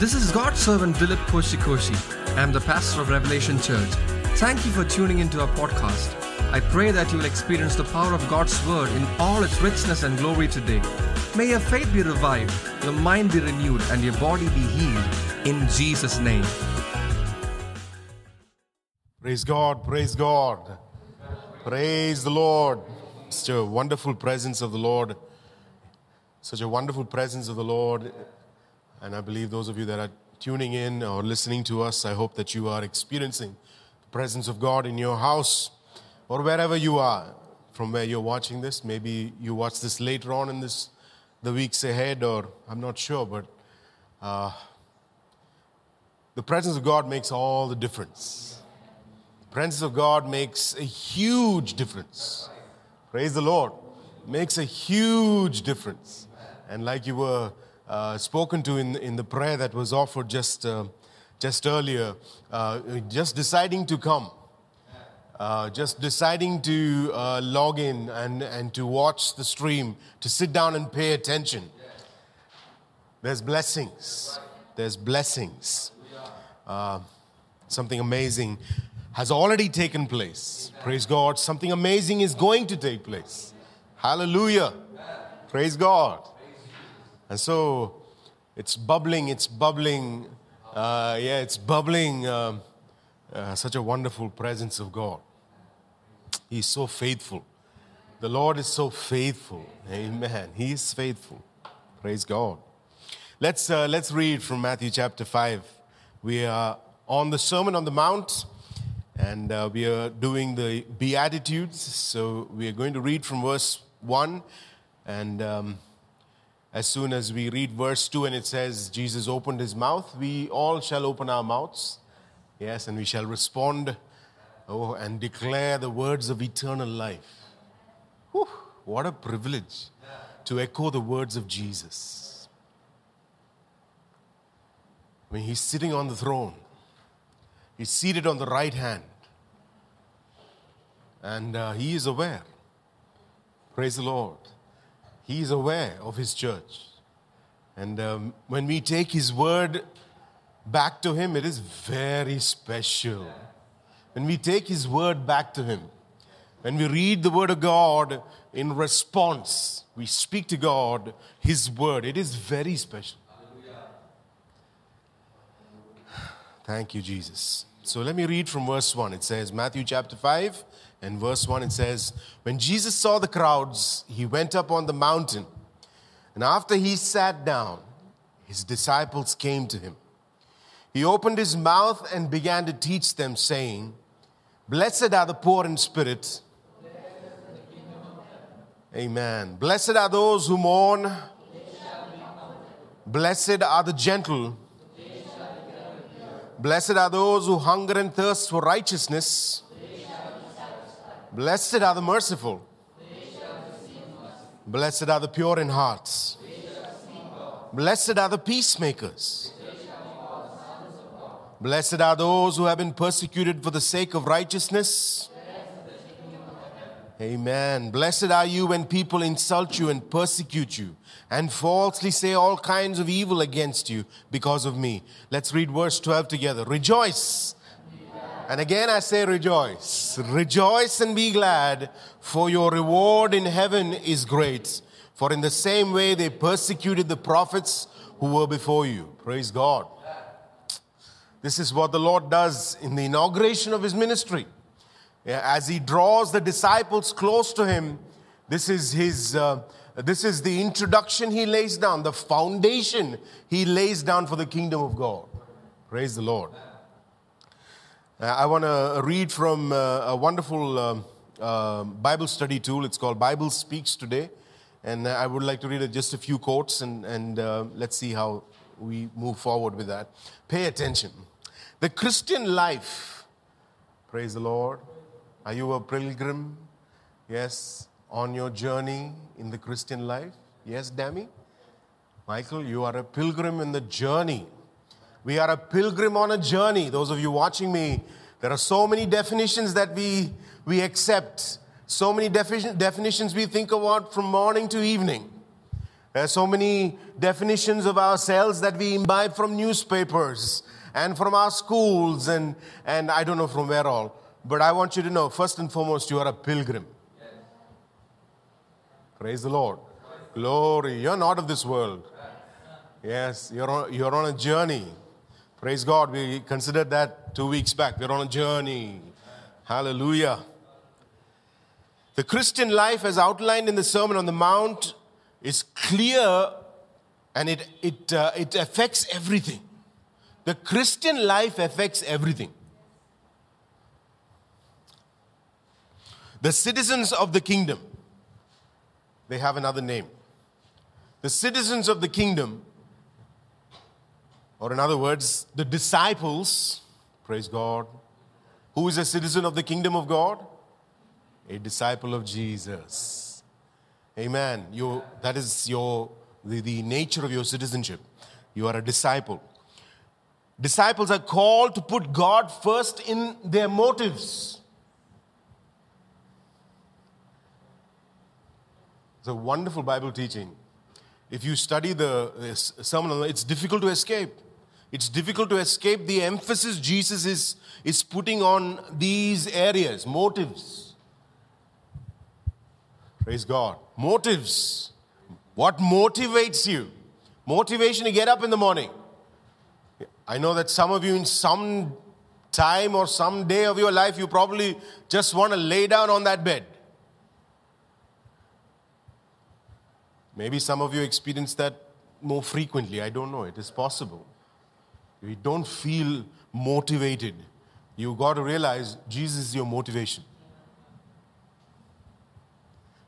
This is God's servant Dilip Koshikoshi. I am the pastor of Revelation Church. Thank you for tuning into our podcast. I pray that you will experience the power of God's word in all its richness and glory today. May your faith be revived, your mind be renewed, and your body be healed in Jesus' name. Praise God, praise God. Praise the Lord. Such a wonderful presence of the Lord. Such a wonderful presence of the Lord. And I believe those of you that are tuning in or listening to us, I hope that you are experiencing the presence of God in your house or wherever you are from where you're watching this. Maybe you watch this later on in this the weeks ahead, or I'm not sure, but uh, the presence of God makes all the difference. The presence of God makes a huge difference. Praise the Lord. Makes a huge difference. And like you were uh, spoken to in, in the prayer that was offered just, uh, just earlier, uh, just deciding to come, uh, just deciding to uh, log in and, and to watch the stream, to sit down and pay attention. There's blessings. There's blessings. Something amazing has already taken place. Praise God. Something amazing is going to take place. Hallelujah. Praise God. And so it's bubbling, it's bubbling. Uh, yeah, it's bubbling. Um, uh, such a wonderful presence of God. He's so faithful. The Lord is so faithful. Amen. He is faithful. Praise God. Let's, uh, let's read from Matthew chapter 5. We are on the Sermon on the Mount and uh, we are doing the Beatitudes. So we are going to read from verse 1 and. Um, as soon as we read verse 2 and it says, Jesus opened his mouth, we all shall open our mouths. Yes, and we shall respond oh, and declare the words of eternal life. Whew, what a privilege to echo the words of Jesus. I mean, he's sitting on the throne, he's seated on the right hand, and uh, he is aware. Praise the Lord. He is aware of His church. And um, when we take His word back to Him, it is very special. When we take His word back to Him, when we read the Word of God in response, we speak to God His word, it is very special. Thank you, Jesus. So let me read from verse 1. It says, Matthew chapter 5 and verse 1, it says, When Jesus saw the crowds, he went up on the mountain. And after he sat down, his disciples came to him. He opened his mouth and began to teach them, saying, Blessed are the poor in spirit. Amen. Blessed are those who mourn. Blessed are the gentle. Blessed are those who hunger and thirst for righteousness. Blessed are the merciful. Blessed are the pure in heart. Blessed are the peacemakers. Blessed are those who have been persecuted for the sake of righteousness. Amen. Blessed are you when people insult you and persecute you and falsely say all kinds of evil against you because of me. Let's read verse 12 together. Rejoice and again I say rejoice. Rejoice and be glad, for your reward in heaven is great. For in the same way they persecuted the prophets who were before you. Praise God. This is what the Lord does in the inauguration of his ministry. As he draws the disciples close to him, this is his. Uh, this is the introduction he lays down, the foundation he lays down for the kingdom of God. Praise the Lord. Uh, I want to read from uh, a wonderful um, uh, Bible study tool. It's called Bible Speaks Today. And I would like to read just a few quotes and, and uh, let's see how we move forward with that. Pay attention. The Christian life, praise the Lord. Are you a pilgrim? Yes, on your journey in the Christian life? Yes, Dammy? Michael, you are a pilgrim in the journey we are a pilgrim on a journey. Those of you watching me, there are so many definitions that we, we accept, so many defi- definitions we think about from morning to evening. There are so many definitions of ourselves that we imbibe from newspapers and from our schools and, and I don't know from where all. But I want you to know, first and foremost, you are a pilgrim. Praise the Lord. Glory. You're not of this world. Yes, you're on, you're on a journey. Praise God. We considered that two weeks back. We're on a journey. Hallelujah. The Christian life, as outlined in the Sermon on the Mount, is clear and it, it, uh, it affects everything. The Christian life affects everything. The citizens of the kingdom, they have another name. The citizens of the kingdom, or in other words, the disciples, praise God. Who is a citizen of the kingdom of God? A disciple of Jesus. Amen. You, that is your, the, the nature of your citizenship. You are a disciple. Disciples are called to put God first in their motives. It's a wonderful Bible teaching. If you study the, sermon, it's difficult to escape. It's difficult to escape the emphasis Jesus is, is putting on these areas, motives. Praise God. Motives. What motivates you? Motivation to get up in the morning. I know that some of you, in some time or some day of your life, you probably just want to lay down on that bed. Maybe some of you experience that more frequently. I don't know. It is possible. You don't feel motivated, you got to realize Jesus is your motivation.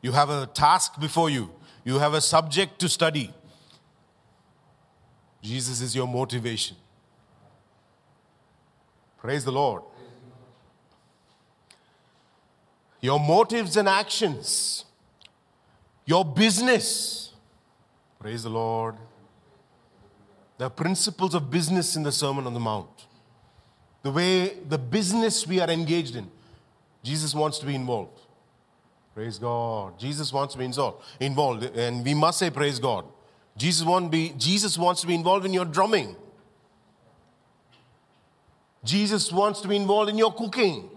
You have a task before you, you have a subject to study. Jesus is your motivation. Praise the Lord. Your motives and actions, your business. Praise the Lord. The principles of business in the Sermon on the Mount. The way the business we are engaged in. Jesus wants to be involved. Praise God. Jesus wants to be involved. And we must say, Praise God. Jesus, want be, Jesus wants to be involved in your drumming. Jesus wants to be involved in your cooking.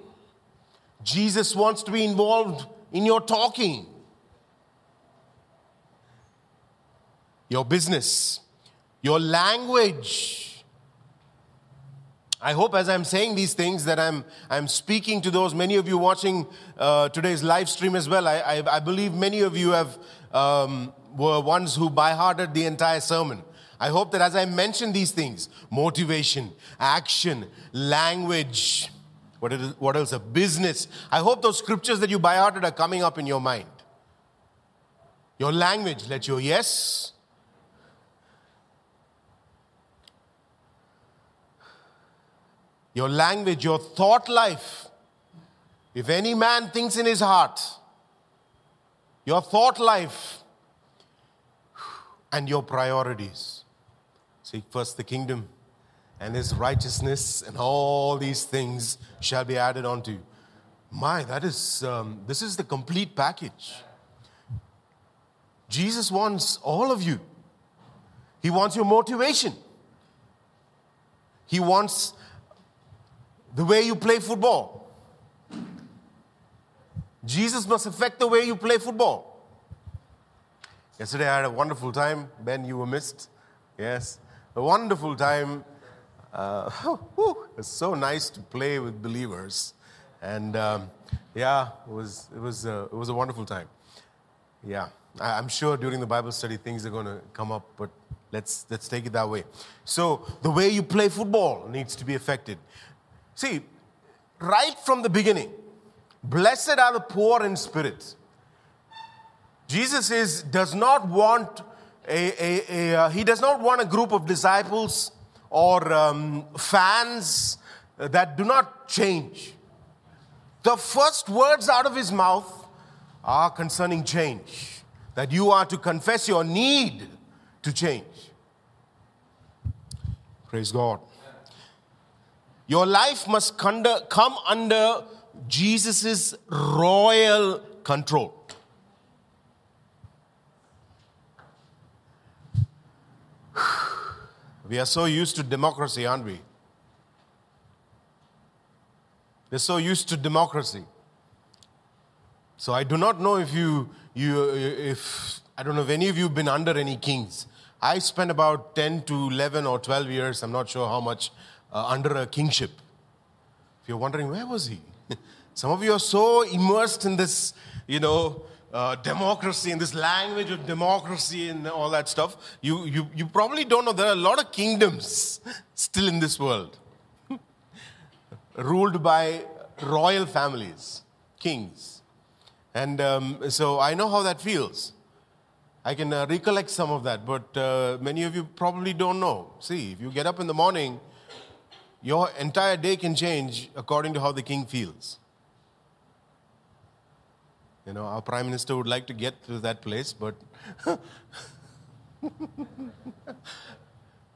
Jesus wants to be involved in your talking, your business, your language. I hope as I'm saying these things that I'm, I'm speaking to those, many of you watching uh, today's live stream as well. I, I, I believe many of you have, um, were ones who by hearted the entire sermon. I hope that as I mention these things motivation, action, language, what, is, what else? A business. I hope those scriptures that you by hearted are coming up in your mind. Your language, let your yes, your language, your thought life. If any man thinks in his heart, your thought life, and your priorities. Seek first the kingdom and his righteousness, and all these things shall be added unto you. My, that is, um, this is the complete package. Jesus wants all of you. He wants your motivation. He wants the way you play football. Jesus must affect the way you play football. Yesterday I had a wonderful time. Ben, you were missed. Yes a wonderful time. Uh, it's so nice to play with believers. And um, yeah, it was, it, was, uh, it was a wonderful time. Yeah, I, I'm sure during the Bible study things are going to come up, but let's, let's take it that way. So, the way you play football needs to be affected. See, right from the beginning, blessed are the poor in spirit. Jesus is, does not want a, a, a, uh, he does not want a group of disciples or um, fans that do not change. The first words out of his mouth are concerning change, that you are to confess your need to change. Praise God. Your life must come under Jesus' royal control. We are so used to democracy, aren't we? We're so used to democracy. So I do not know if you, you if I don't know if any of you have been under any kings. I spent about 10 to 11 or 12 years, I'm not sure how much, uh, under a kingship. If you're wondering, where was he? Some of you are so immersed in this, you know, uh, democracy and this language of democracy and all that stuff. You, you, you probably don't know there are a lot of kingdoms still in this world, ruled by royal families, kings. And um, so I know how that feels. I can uh, recollect some of that, but uh, many of you probably don't know. See, if you get up in the morning, your entire day can change according to how the king feels. You know, our prime minister would like to get to that place, but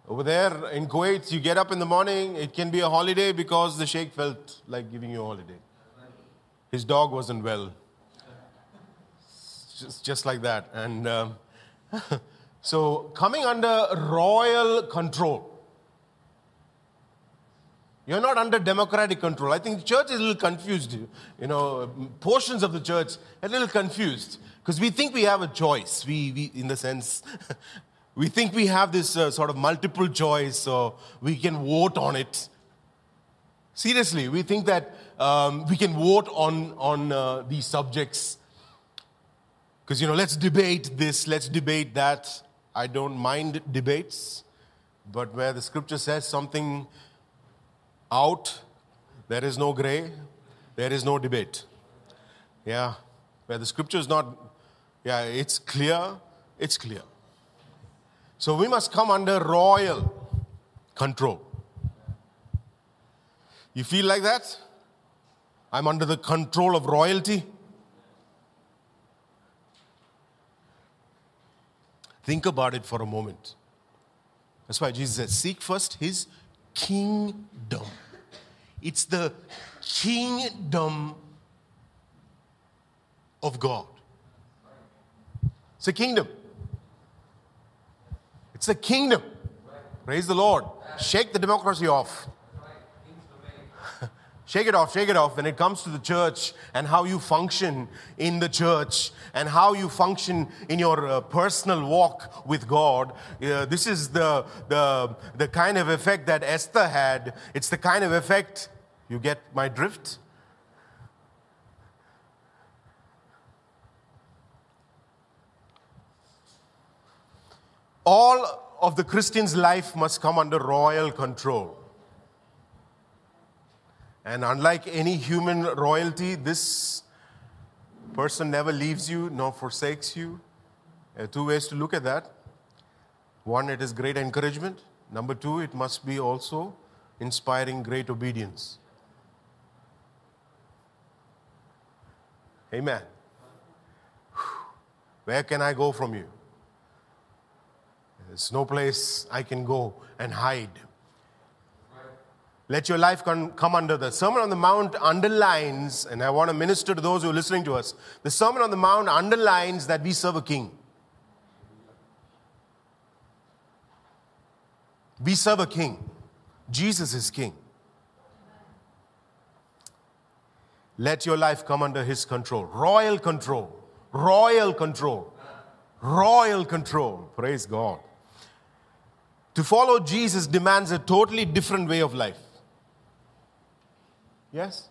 over there in Kuwait, you get up in the morning, it can be a holiday because the sheikh felt like giving you a holiday. His dog wasn't well. Just, just like that. And um, so, coming under royal control. You're not under democratic control. I think the church is a little confused. You know, portions of the church are a little confused because we think we have a choice. We, we in the sense, we think we have this uh, sort of multiple choice, so we can vote on it. Seriously, we think that um, we can vote on on uh, these subjects because you know, let's debate this, let's debate that. I don't mind debates, but where the scripture says something out, there is no gray, there is no debate. Yeah, where the scripture is not, yeah, it's clear, it's clear. So we must come under royal control. You feel like that? I'm under the control of royalty. Think about it for a moment. That's why Jesus says, Seek first his kingdom. It's the kingdom of God. It's a kingdom. It's a kingdom. Praise the Lord. Shake the democracy off. Shake it off, shake it off when it comes to the church and how you function in the church and how you function in your uh, personal walk with God. Uh, this is the, the, the kind of effect that Esther had. It's the kind of effect, you get my drift? All of the Christian's life must come under royal control. And unlike any human royalty, this person never leaves you nor forsakes you. There are two ways to look at that. One, it is great encouragement. Number two, it must be also inspiring great obedience. Amen. Where can I go from you? There's no place I can go and hide. Let your life come under the Sermon on the Mount underlines, and I want to minister to those who are listening to us. The Sermon on the Mount underlines that we serve a king. We serve a king. Jesus is king. Let your life come under his control. Royal control. Royal control. Royal control. Praise God. To follow Jesus demands a totally different way of life. Yes?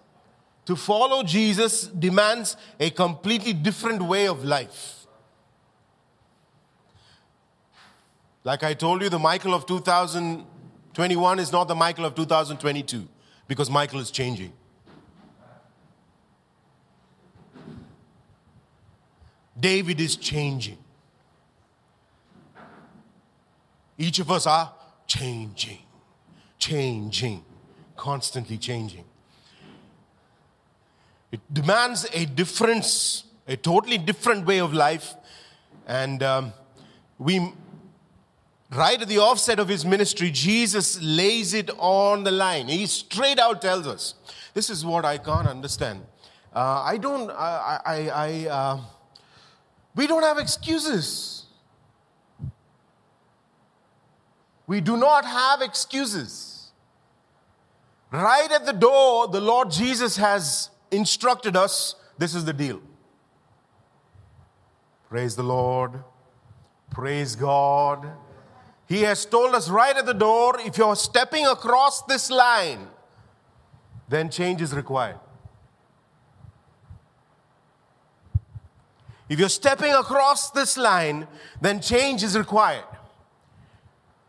To follow Jesus demands a completely different way of life. Like I told you, the Michael of 2021 is not the Michael of 2022 because Michael is changing. David is changing. Each of us are changing, changing, constantly changing. It demands a difference, a totally different way of life. And um, we, right at the offset of his ministry, Jesus lays it on the line. He straight out tells us, This is what I can't understand. Uh, I don't, I, I, I uh, we don't have excuses. We do not have excuses. Right at the door, the Lord Jesus has instructed us this is the deal. Praise the Lord. Praise God. He has told us right at the door if you're stepping across this line, then change is required. If you're stepping across this line, then change is required.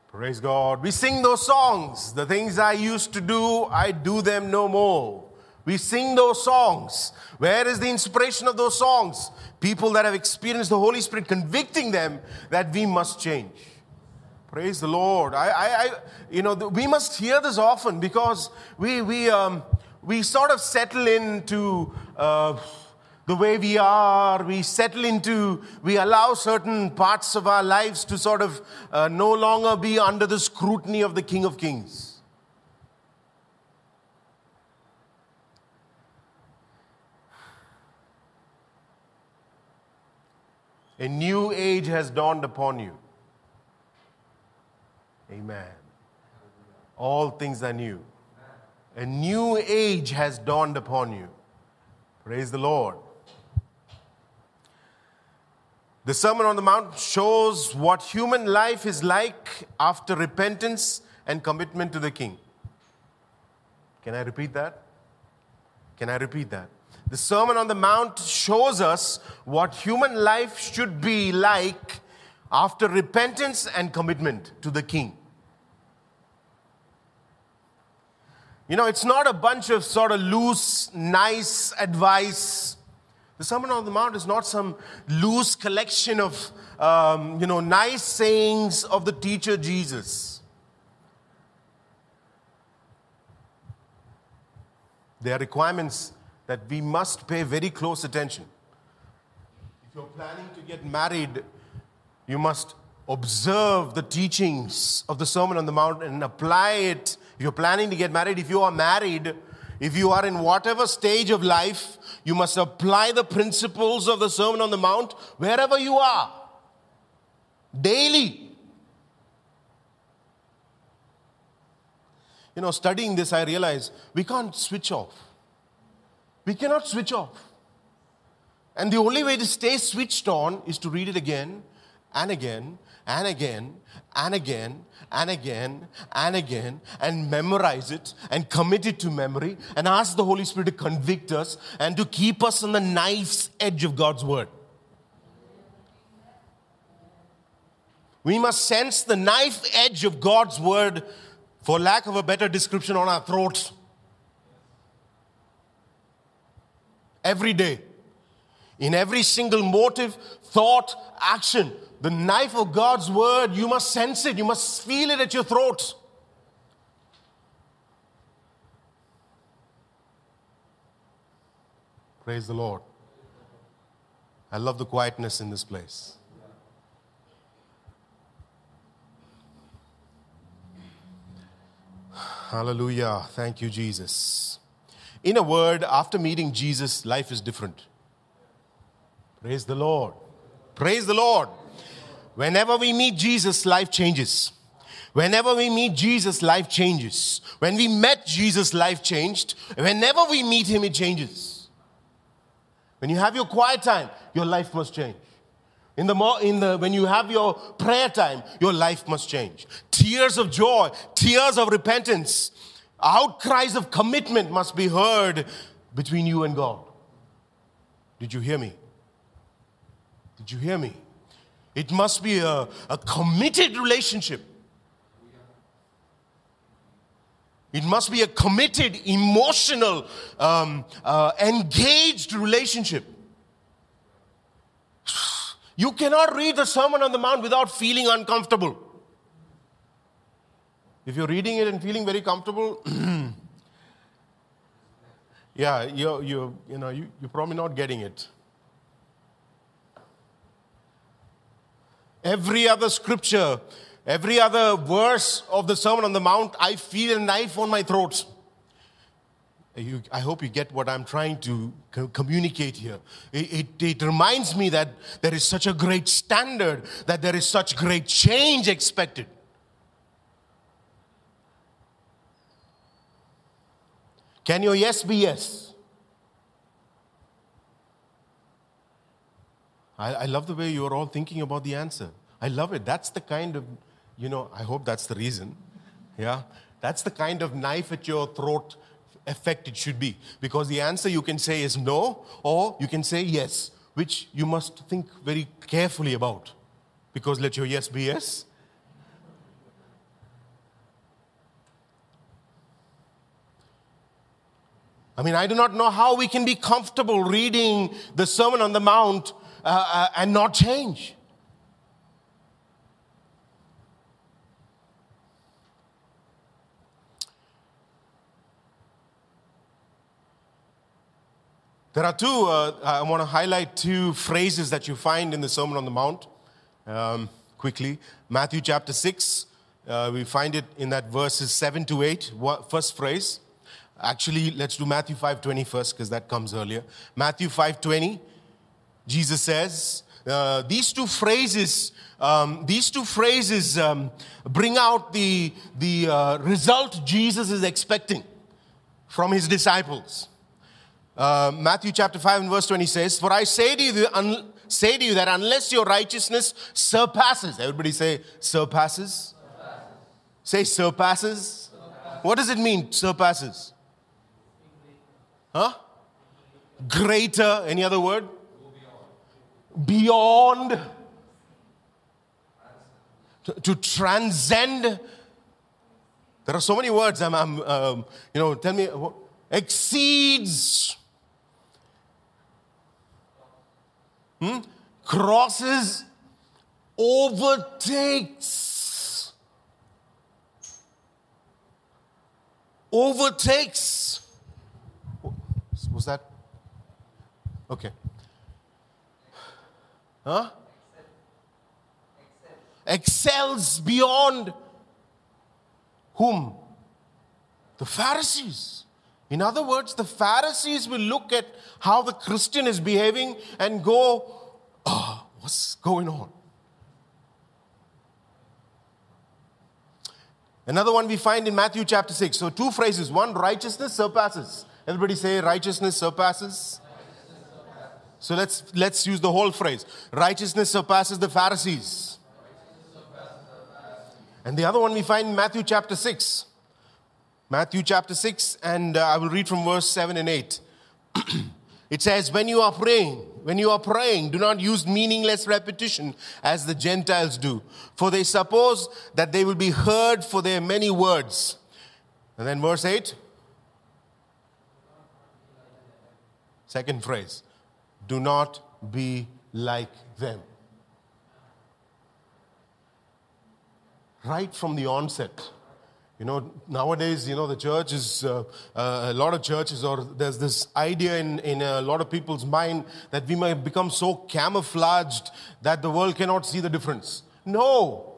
Praise God. We sing those songs. The things I used to do, I do them no more. We sing those songs. Where is the inspiration of those songs? People that have experienced the Holy Spirit convicting them that we must change. Praise the Lord. I, I, I you know, we must hear this often because we, we, um, we sort of settle into uh, the way we are. We settle into, we allow certain parts of our lives to sort of uh, no longer be under the scrutiny of the King of Kings. A new age has dawned upon you. Amen. All things are new. A new age has dawned upon you. Praise the Lord. The Sermon on the Mount shows what human life is like after repentance and commitment to the King. Can I repeat that? Can I repeat that? The Sermon on the Mount shows us what human life should be like after repentance and commitment to the King. You know, it's not a bunch of sort of loose, nice advice. The Sermon on the Mount is not some loose collection of, um, you know, nice sayings of the teacher Jesus. They are requirements that we must pay very close attention. If you're planning to get married, you must observe the teachings of the Sermon on the Mount and apply it. If you're planning to get married, if you are married, if you are in whatever stage of life, you must apply the principles of the Sermon on the Mount wherever you are. Daily. You know, studying this, I realize we can't switch off. We cannot switch off. And the only way to stay switched on is to read it again and again and again and again and again and again and memorize it and commit it to memory and ask the Holy Spirit to convict us and to keep us on the knife's edge of God's word. We must sense the knife edge of God's word, for lack of a better description, on our throats. Every day. In every single motive, thought, action, the knife of God's word, you must sense it, you must feel it at your throat. Praise the Lord. I love the quietness in this place. Hallelujah. Thank you, Jesus. In a word, after meeting Jesus, life is different. Praise the Lord. Praise the Lord. Whenever we meet Jesus, life changes. Whenever we meet Jesus, life changes. When we met Jesus, life changed. Whenever we meet him, it changes. When you have your quiet time, your life must change. In the, mo- in the, when you have your prayer time, your life must change. Tears of joy, tears of repentance, Outcries of commitment must be heard between you and God. Did you hear me? Did you hear me? It must be a, a committed relationship. It must be a committed, emotional, um, uh, engaged relationship. You cannot read the Sermon on the Mount without feeling uncomfortable. If you're reading it and feeling very comfortable, yeah, you're, you you know, you, you're probably not getting it. Every other scripture, every other verse of the Sermon on the Mount, I feel a knife on my throat. You, I hope you get what I'm trying to co- communicate here. It, it, it reminds me that there is such a great standard, that there is such great change expected. Can your yes be yes? I, I love the way you're all thinking about the answer. I love it. That's the kind of, you know, I hope that's the reason. Yeah? That's the kind of knife at your throat effect it should be. Because the answer you can say is no, or you can say yes, which you must think very carefully about. Because let your yes be yes. I mean, I do not know how we can be comfortable reading the Sermon on the Mount uh, uh, and not change. There are two, uh, I want to highlight two phrases that you find in the Sermon on the Mount um, quickly. Matthew chapter 6, uh, we find it in that verses 7 to 8. First phrase. Actually, let's do Matthew 5.20 first because that comes earlier. Matthew 5.20, Jesus says, uh, these two phrases, um, these two phrases um, bring out the, the uh, result Jesus is expecting from his disciples. Uh, Matthew chapter 5 and verse 20 says, For I say to, you, un- say to you that unless your righteousness surpasses, everybody say surpasses. surpasses. Say surpasses. surpasses. What does it mean, surpasses? Huh? Greater, any other word? Beyond. To, to transcend. There are so many words. I'm, I'm um, you know, tell me, exceeds. Hmm? Crosses, overtakes. Overtakes. Was that? Okay. Huh? Excels beyond whom? The Pharisees. In other words, the Pharisees will look at how the Christian is behaving and go, oh, what's going on? Another one we find in Matthew chapter 6. So, two phrases. One, righteousness surpasses. Everybody say, righteousness surpasses. So let's, let's use the whole phrase. Righteousness surpasses the Pharisees. And the other one we find in Matthew chapter 6. Matthew chapter 6, and uh, I will read from verse 7 and 8. it says, When you are praying, when you are praying, do not use meaningless repetition as the Gentiles do, for they suppose that they will be heard for their many words. And then verse 8 Second phrase do not be like them. Right from the onset. You know, nowadays, you know, the church is, uh, uh, a lot of churches, or there's this idea in, in a lot of people's mind that we might become so camouflaged that the world cannot see the difference. No.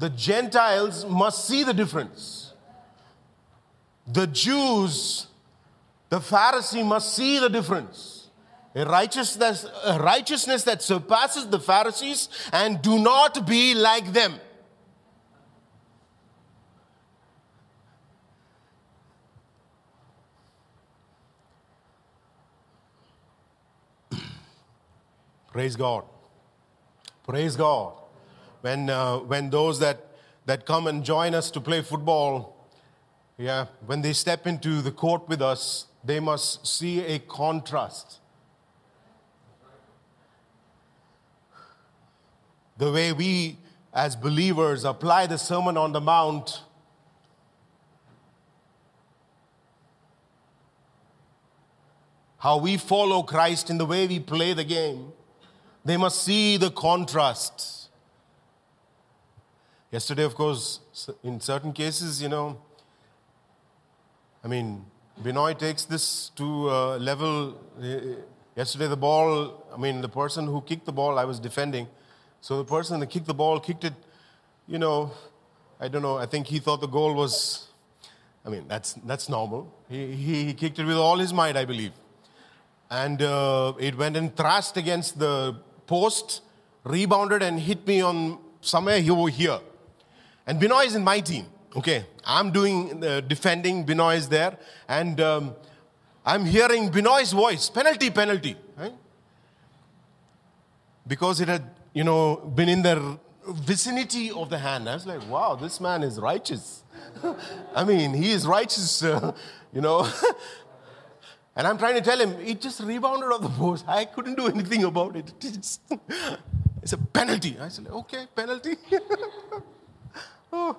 The Gentiles must see the difference. The Jews the Pharisee must see the difference. A righteousness, a righteousness that surpasses the Pharisees and do not be like them. Praise God. Praise God. When, uh, when those that, that come and join us to play football, yeah, when they step into the court with us, they must see a contrast. The way we, as believers, apply the Sermon on the Mount. How we follow Christ in the way we play the game. They must see the contrast. Yesterday, of course, in certain cases, you know, I mean, Binoy takes this to a level. Eh, eh, yesterday, the ball, I mean, the person who kicked the ball, I was defending. So the person that kicked the ball kicked it, you know, I don't know, I think he thought the goal was, I mean, that's, that's normal. He, he, he kicked it with all his might, I believe. And uh, it went and thrashed against the post, rebounded, and hit me on somewhere over here. And Binoy is in my team. Okay, I'm doing uh, defending. Binoy is there, and um, I'm hearing Binoy's voice. Penalty, penalty. Right? Because it had, you know, been in the vicinity of the hand. I was like, wow, this man is righteous. I mean, he is righteous, uh, you know. and I'm trying to tell him, it just rebounded off the post. I couldn't do anything about it. It's, it's a penalty. I said, okay, penalty. oh.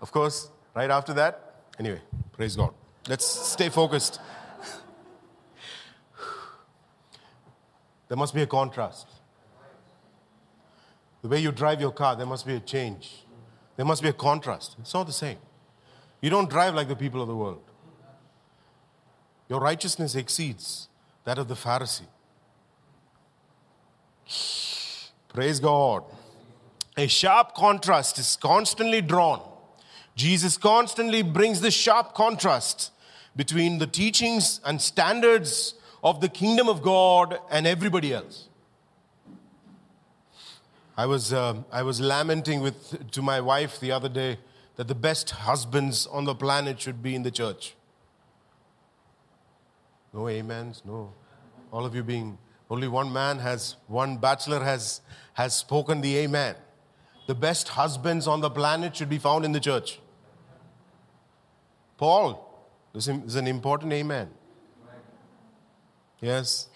Of course, right after that, anyway, praise God. Let's stay focused. there must be a contrast. The way you drive your car, there must be a change. There must be a contrast. It's not the same. You don't drive like the people of the world. Your righteousness exceeds that of the Pharisee. Praise God. A sharp contrast is constantly drawn. Jesus constantly brings the sharp contrast between the teachings and standards of the kingdom of God and everybody else. I was, uh, I was lamenting with, to my wife the other day that the best husbands on the planet should be in the church. No amens, no. All of you being, only one man has, one bachelor has, has spoken the amen. The best husbands on the planet should be found in the church. Paul, this is an important amen. Yes.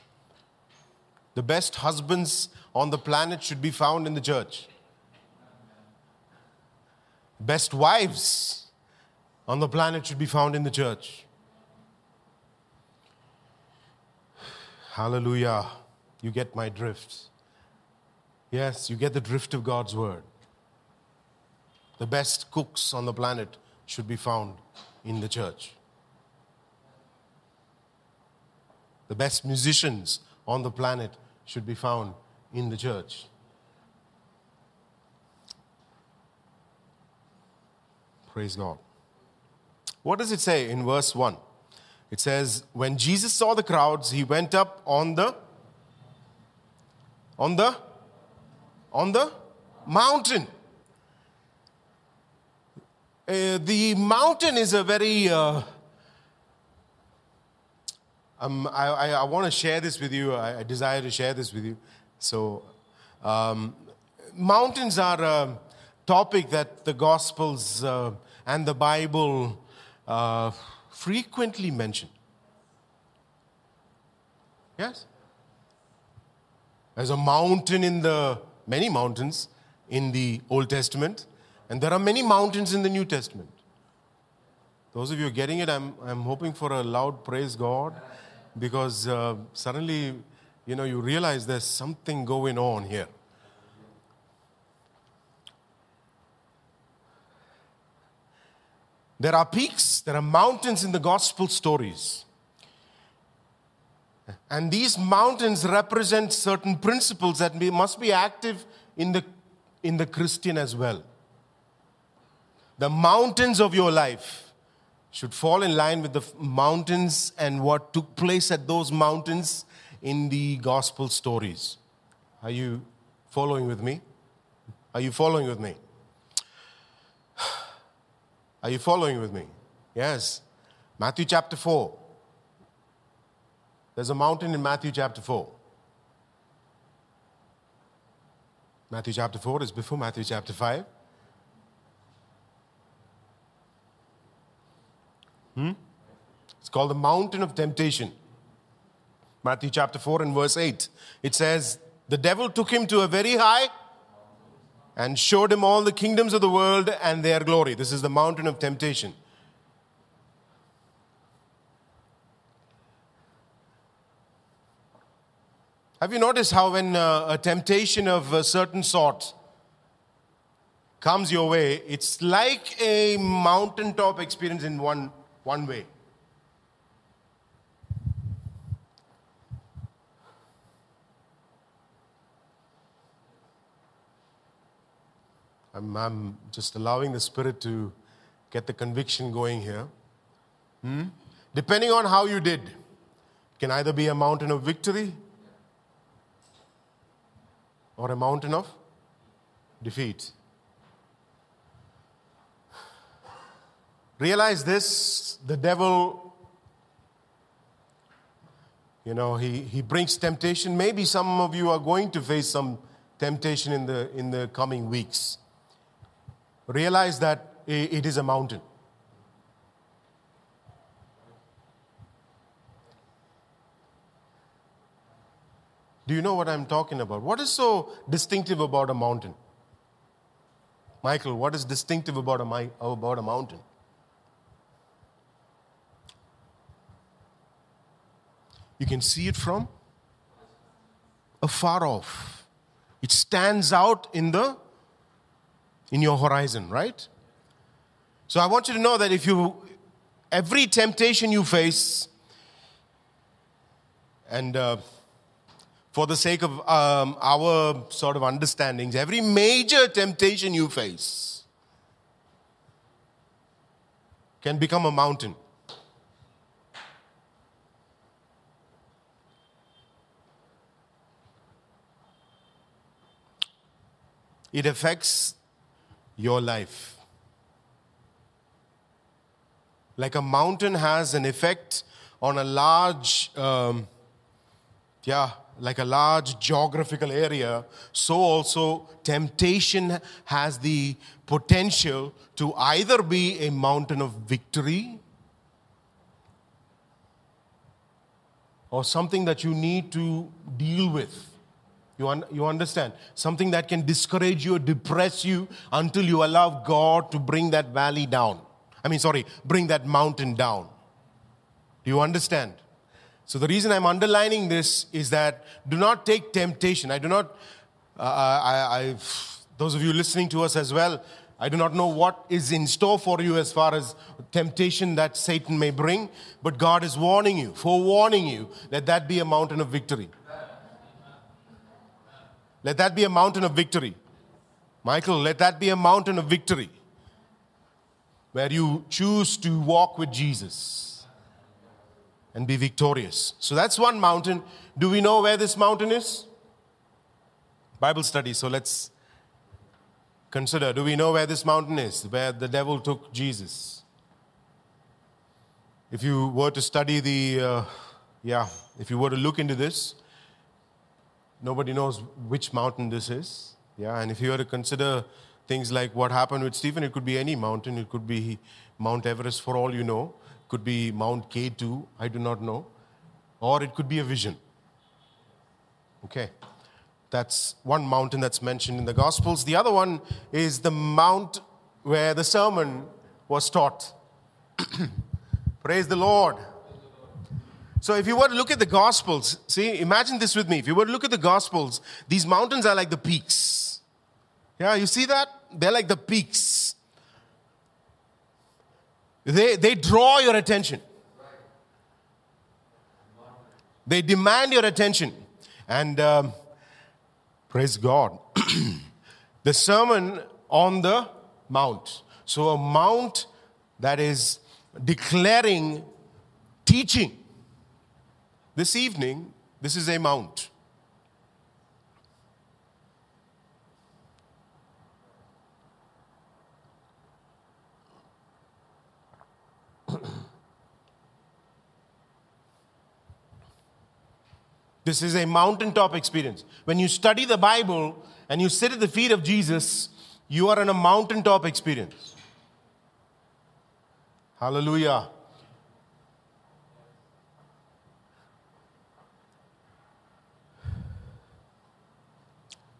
The best husbands on the planet should be found in the church. Best wives on the planet should be found in the church. Hallelujah. You get my drift. Yes, you get the drift of God's word. The best cooks on the planet should be found in the church. The best musicians on the planet should be found in the church. Praise God. What does it say in verse 1? It says, When Jesus saw the crowds, he went up on the on the on the mountain. Uh, the mountain is a very uh, um, I, I, I want to share this with you. I, I, desire to share this with you. So, um, mountains are a topic that the Gospels uh, and the Bible uh, frequently mention. Yes? There's a mountain in the, many mountains in the Old Testament, and there are many mountains in the New Testament. Those of you getting it, I'm, I'm hoping for a loud praise God because uh, suddenly you know, you realize there's something going on here. There are peaks, there are mountains in the gospel stories. And these mountains represent certain principles that must be active in the, in the Christian as well. The mountains of your life should fall in line with the mountains and what took place at those mountains in the gospel stories. Are you following with me? Are you following with me? Are you following with me? Yes. Matthew chapter 4. There's a mountain in Matthew chapter 4. Matthew chapter 4 is before Matthew chapter 5. Hmm? It's called the mountain of temptation. Matthew chapter 4 and verse 8. It says, The devil took him to a very high and showed him all the kingdoms of the world and their glory. This is the mountain of temptation. Have you noticed how, when uh, a temptation of a certain sort comes your way, it's like a mountaintop experience in one, one way? I'm, I'm just allowing the Spirit to get the conviction going here. Hmm? Depending on how you did, can either be a mountain of victory or a mountain of defeat. Realize this the devil, you know, he, he brings temptation. Maybe some of you are going to face some temptation in the, in the coming weeks. Realize that it is a mountain. Do you know what I'm talking about? What is so distinctive about a mountain? Michael, what is distinctive about a, about a mountain? You can see it from afar off. It stands out in the in your horizon, right? So I want you to know that if you every temptation you face, and uh, for the sake of um, our sort of understandings, every major temptation you face can become a mountain. It affects your life. Like a mountain has an effect on a large, um, yeah, like a large geographical area, so also temptation has the potential to either be a mountain of victory or something that you need to deal with. You, un- you understand? Something that can discourage you or depress you until you allow God to bring that valley down. I mean, sorry, bring that mountain down. Do you understand? So, the reason I'm underlining this is that do not take temptation. I do not, uh, I, I, those of you listening to us as well, I do not know what is in store for you as far as temptation that Satan may bring, but God is warning you, forewarning you, let that be a mountain of victory. Let that be a mountain of victory. Michael, let that be a mountain of victory where you choose to walk with Jesus and be victorious. So that's one mountain. Do we know where this mountain is? Bible study. So let's consider do we know where this mountain is? Where the devil took Jesus? If you were to study the, uh, yeah, if you were to look into this, nobody knows which mountain this is. Yeah, and if you were to consider things like what happened with Stephen, it could be any mountain. It could be Mount Everest for all you know. It could be Mount K2, I do not know. Or it could be a vision. Okay. That's one mountain that's mentioned in the Gospels. The other one is the mount where the sermon was taught. Praise the Lord. So, if you were to look at the Gospels, see, imagine this with me. If you were to look at the Gospels, these mountains are like the peaks. Yeah, you see that? They're like the peaks. They, they draw your attention, they demand your attention. And um, praise God. the Sermon on the Mount. So, a mount that is declaring teaching. This evening, this is a mount. This is a mountaintop experience. When you study the Bible and you sit at the feet of Jesus, you are in a mountaintop experience. Hallelujah.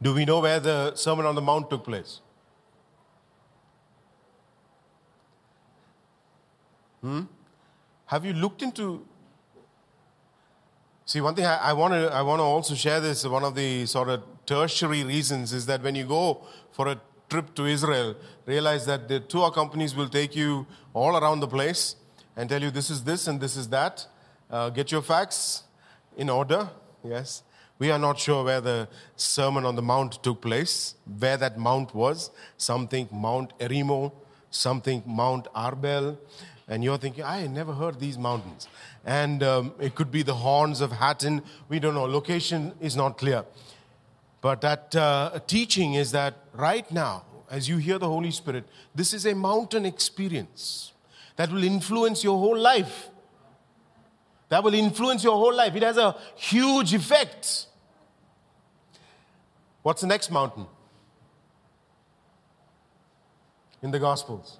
Do we know where the Sermon on the Mount took place? Hmm? Have you looked into See, one thing I, I want to I want to also share this. One of the sort of tertiary reasons is that when you go for a trip to Israel, realize that the tour companies will take you all around the place and tell you this is this and this is that. Uh, get your facts in order. Yes, we are not sure where the Sermon on the Mount took place, where that mount was. Some think Mount Erimo, some think Mount Arbel. And you're thinking, I never heard these mountains. And um, it could be the horns of Hattin. We don't know. Location is not clear. But that uh, teaching is that right now, as you hear the Holy Spirit, this is a mountain experience. that will influence your whole life. That will influence your whole life. It has a huge effect. What's the next mountain? In the Gospels.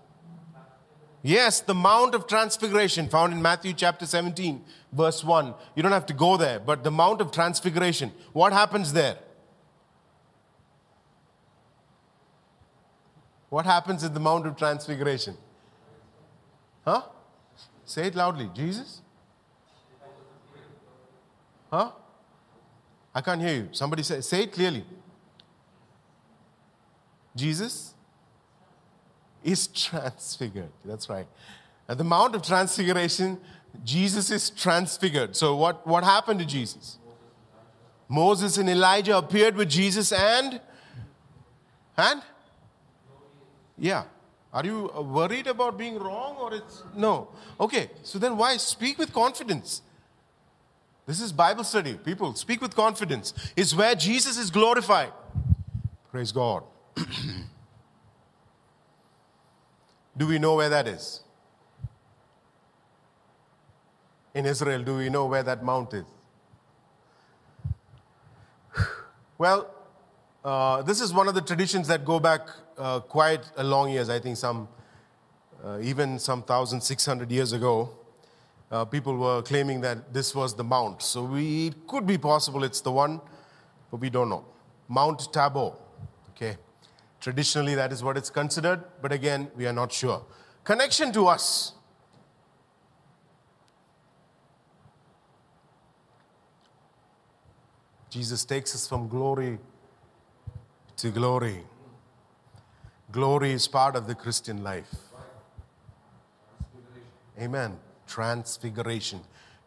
Yes, the Mount of Transfiguration found in Matthew chapter 17, verse 1. You don't have to go there, but the Mount of Transfiguration. What happens there? What happens at the Mount of Transfiguration? Huh? Say it loudly. Jesus? Huh? I can't hear you. Somebody say, say it clearly. Jesus is transfigured. That's right. At the Mount of Transfiguration, Jesus is transfigured. So, what, what happened to Jesus? Moses and Elijah appeared with Jesus and and yeah. Are you worried about being wrong or it's no? Okay. So then why speak with confidence? This is Bible study. People, speak with confidence. It's where Jesus is glorified. Praise God. do we know where that is? In Israel, do we know where that mount is? Well, uh, this is one of the traditions that go back uh, quite a long years. I think some, uh, even some 1,600 years ago, uh, people were claiming that this was the mount. So we, it could be possible it's the one, but we don't know. Mount Tabor. Okay. Traditionally, that is what it's considered, but again, we are not sure. Connection to us. Jesus takes us from glory to glory. Glory is part of the Christian life. Amen. Transfiguration.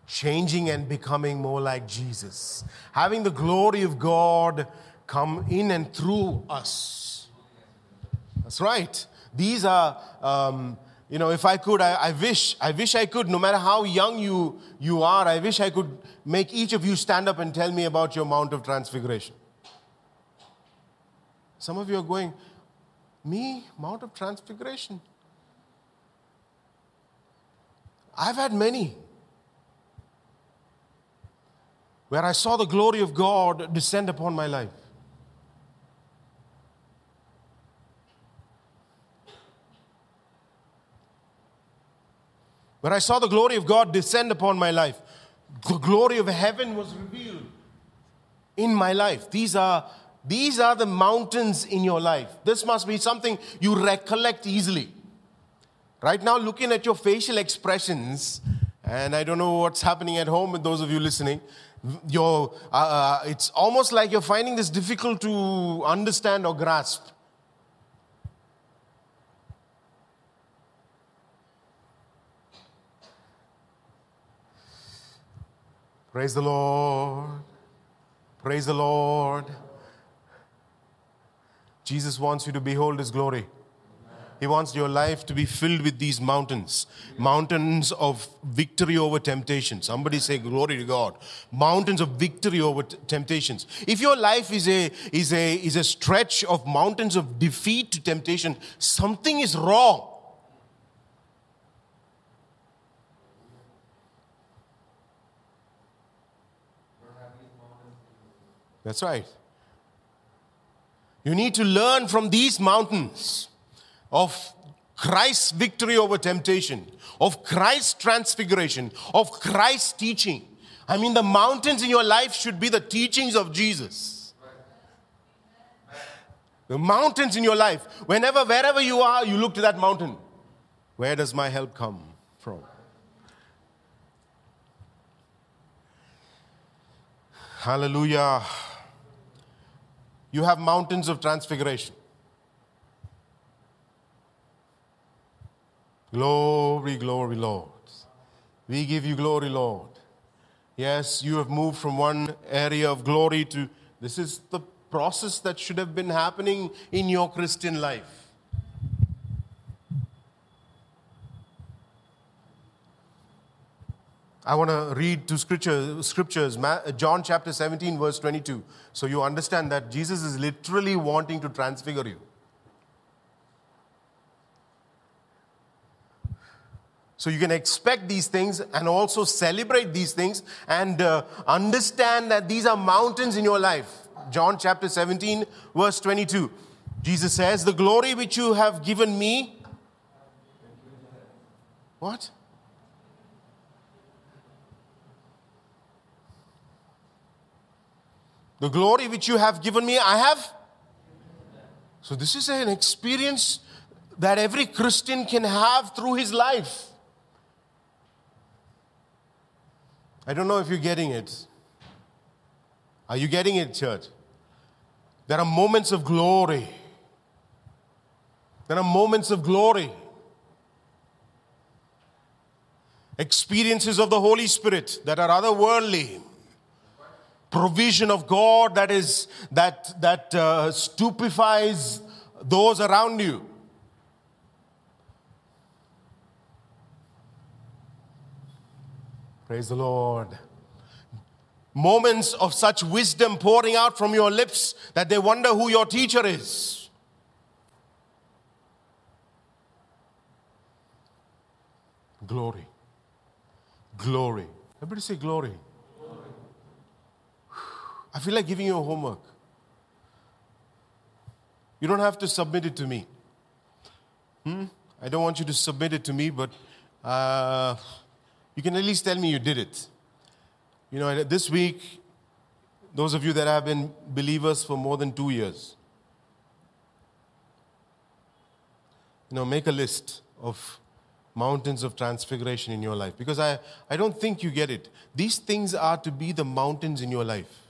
Changing and becoming more like Jesus. Having the glory of God come in and through us. That's right. These are, um, you know, if I could, I, I, wish, I wish I could, no matter how young you, you are, I wish I could make each of you stand up and tell me about your Mount of Transfiguration. Some of you are going, me, Mount of Transfiguration. I've had many where I saw the glory of God descend upon my life. Where I saw the glory of God descend upon my life. The glory of heaven was revealed in my life. These are these are the mountains in your life. This must be something you recollect easily. Right now, looking at your facial expressions, and I don't know what's happening at home with those of you listening, your, uh, uh, it's almost like you're finding this difficult to understand or grasp. Praise the Lord. Praise the Lord. Jesus wants you to behold His glory. He wants your life to be filled with these mountains mountains of victory over temptation. Somebody say, Glory to God. Mountains of victory over t- temptations. If your life is a, is, a, is a stretch of mountains of defeat to temptation, something is wrong. That's right. You need to learn from these mountains of Christ's victory over temptation, of Christ's transfiguration, of Christ's teaching. I mean, the mountains in your life should be the teachings of Jesus. The mountains in your life, whenever, wherever you are, you look to that mountain. Where does my help come from? Hallelujah you have mountains of transfiguration. Glory, glory, Lord. We give you glory, Lord. Yes, you have moved from one area of glory to this is the process that should have been happening in your Christian life. I want to read two scripture, scriptures, John chapter 17, verse 22. So you understand that Jesus is literally wanting to transfigure you. So you can expect these things and also celebrate these things and uh, understand that these are mountains in your life. John chapter 17, verse 22. Jesus says, The glory which you have given me. What? The glory which you have given me, I have. So, this is an experience that every Christian can have through his life. I don't know if you're getting it. Are you getting it, church? There are moments of glory. There are moments of glory. Experiences of the Holy Spirit that are otherworldly provision of God that is that that uh, stupefies those around you. Praise the Lord. Moments of such wisdom pouring out from your lips that they wonder who your teacher is. Glory. Glory. Everybody say glory. I feel like giving you a homework. You don't have to submit it to me. Hmm? I don't want you to submit it to me, but uh, you can at least tell me you did it. You know, this week, those of you that have been believers for more than two years, you know, make a list of mountains of transfiguration in your life because I, I don't think you get it. These things are to be the mountains in your life.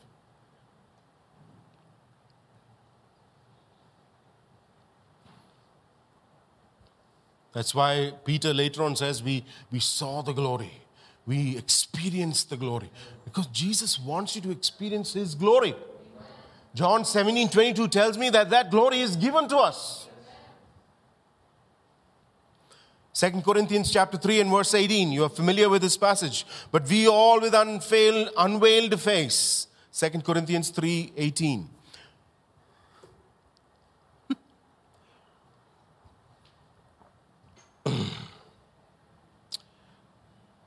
That's why Peter later on says, we, we saw the glory. We experienced the glory. Because Jesus wants you to experience His glory. John 17 22 tells me that that glory is given to us. 2 Corinthians chapter 3 and verse 18. You are familiar with this passage. But we all with unveiled, unveiled face. 2 Corinthians 3 18.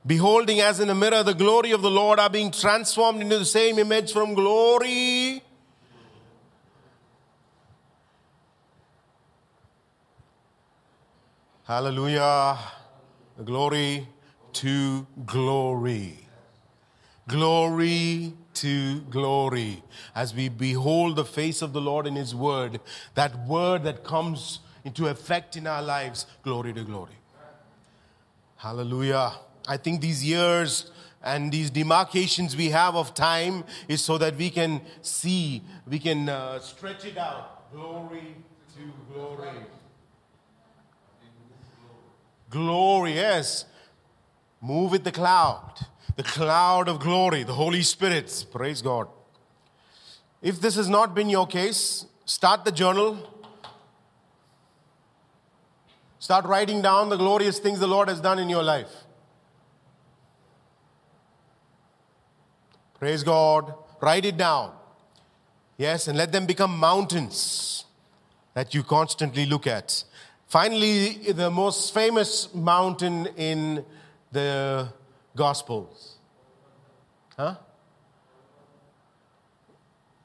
Beholding as in a mirror the glory of the Lord, are being transformed into the same image from glory. Hallelujah. Glory to glory. Glory to glory. As we behold the face of the Lord in His word, that word that comes into effect in our lives, glory to glory. Hallelujah. I think these years and these demarcations we have of time is so that we can see, we can uh, stretch it out. Glory to glory. Glory, yes. Move with the cloud, the cloud of glory, the Holy Spirit. Praise God. If this has not been your case, start the journal. Start writing down the glorious things the Lord has done in your life. Praise God. Write it down. Yes, and let them become mountains that you constantly look at. Finally, the most famous mountain in the Gospels. Huh?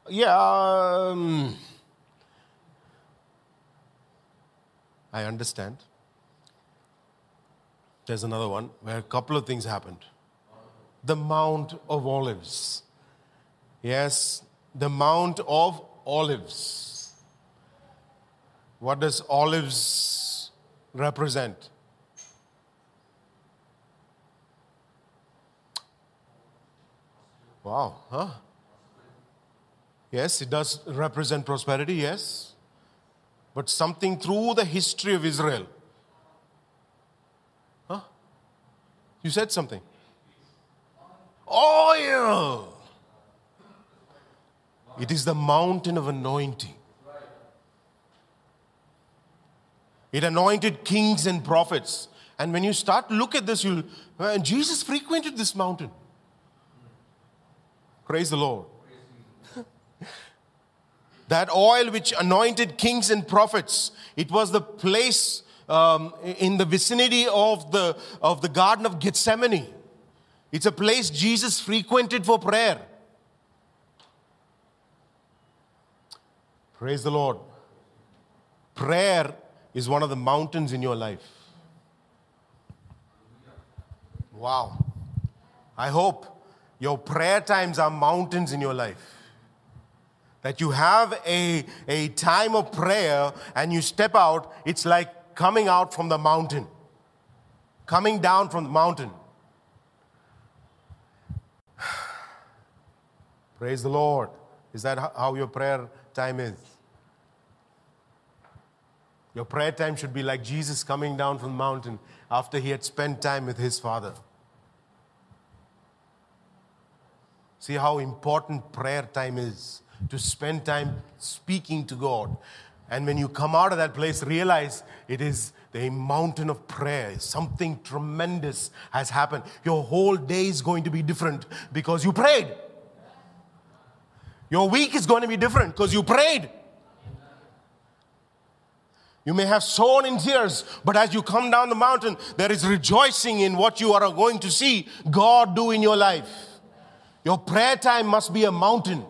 Yeah. Um, I understand. There's another one where a couple of things happened the Mount of Olives. Yes, the Mount of Olives. What does olives represent? Wow, huh? Yes, it does represent prosperity, yes. But something through the history of Israel. Huh? You said something. Oil. It is the mountain of anointing. It anointed kings and prophets. And when you start to look at this, you'll, uh, Jesus frequented this mountain. Praise the Lord. that oil which anointed kings and prophets, it was the place um, in the vicinity of the, of the Garden of Gethsemane. It's a place Jesus frequented for prayer. Praise the Lord. Prayer is one of the mountains in your life. Wow. I hope your prayer times are mountains in your life. That you have a, a time of prayer and you step out, it's like coming out from the mountain, coming down from the mountain. Praise the Lord. Is that how your prayer time is? Your prayer time should be like Jesus coming down from the mountain after he had spent time with his Father. See how important prayer time is to spend time speaking to God. And when you come out of that place, realize it is a mountain of prayer. Something tremendous has happened. Your whole day is going to be different because you prayed. Your week is going to be different because you prayed. You may have sown in tears, but as you come down the mountain, there is rejoicing in what you are going to see God do in your life. Your prayer time must be a mountain.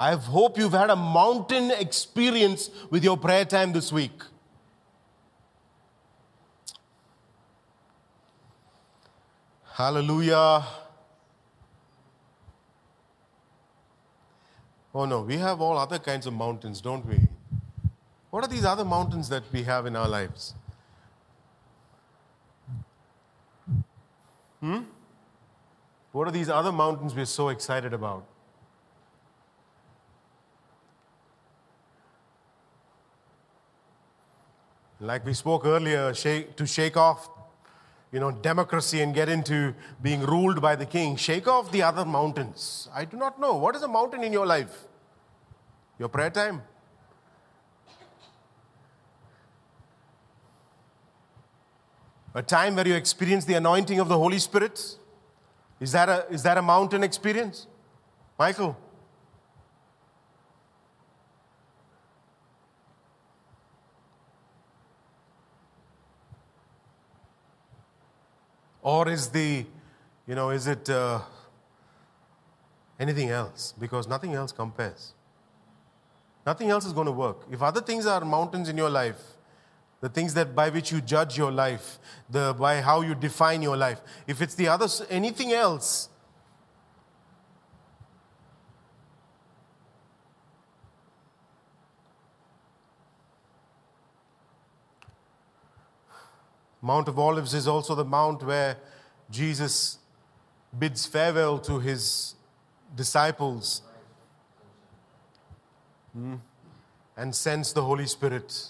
I hope you've had a mountain experience with your prayer time this week. Hallelujah. Oh no, we have all other kinds of mountains, don't we? What are these other mountains that we have in our lives? Hmm? What are these other mountains we're so excited about? Like we spoke earlier, shake, to shake off, you know, democracy and get into being ruled by the king, shake off the other mountains. I do not know. What is a mountain in your life? Your prayer time? A time where you experience the anointing of the Holy Spirit? Is that a, is that a mountain experience? Michael? Or is the, you know, is it uh, anything else? Because nothing else compares. Nothing else is going to work. If other things are mountains in your life, the things that by which you judge your life, the by how you define your life. If it's the others, anything else, Mount of Olives is also the mount where Jesus bids farewell to his disciples hmm, and sends the Holy Spirit.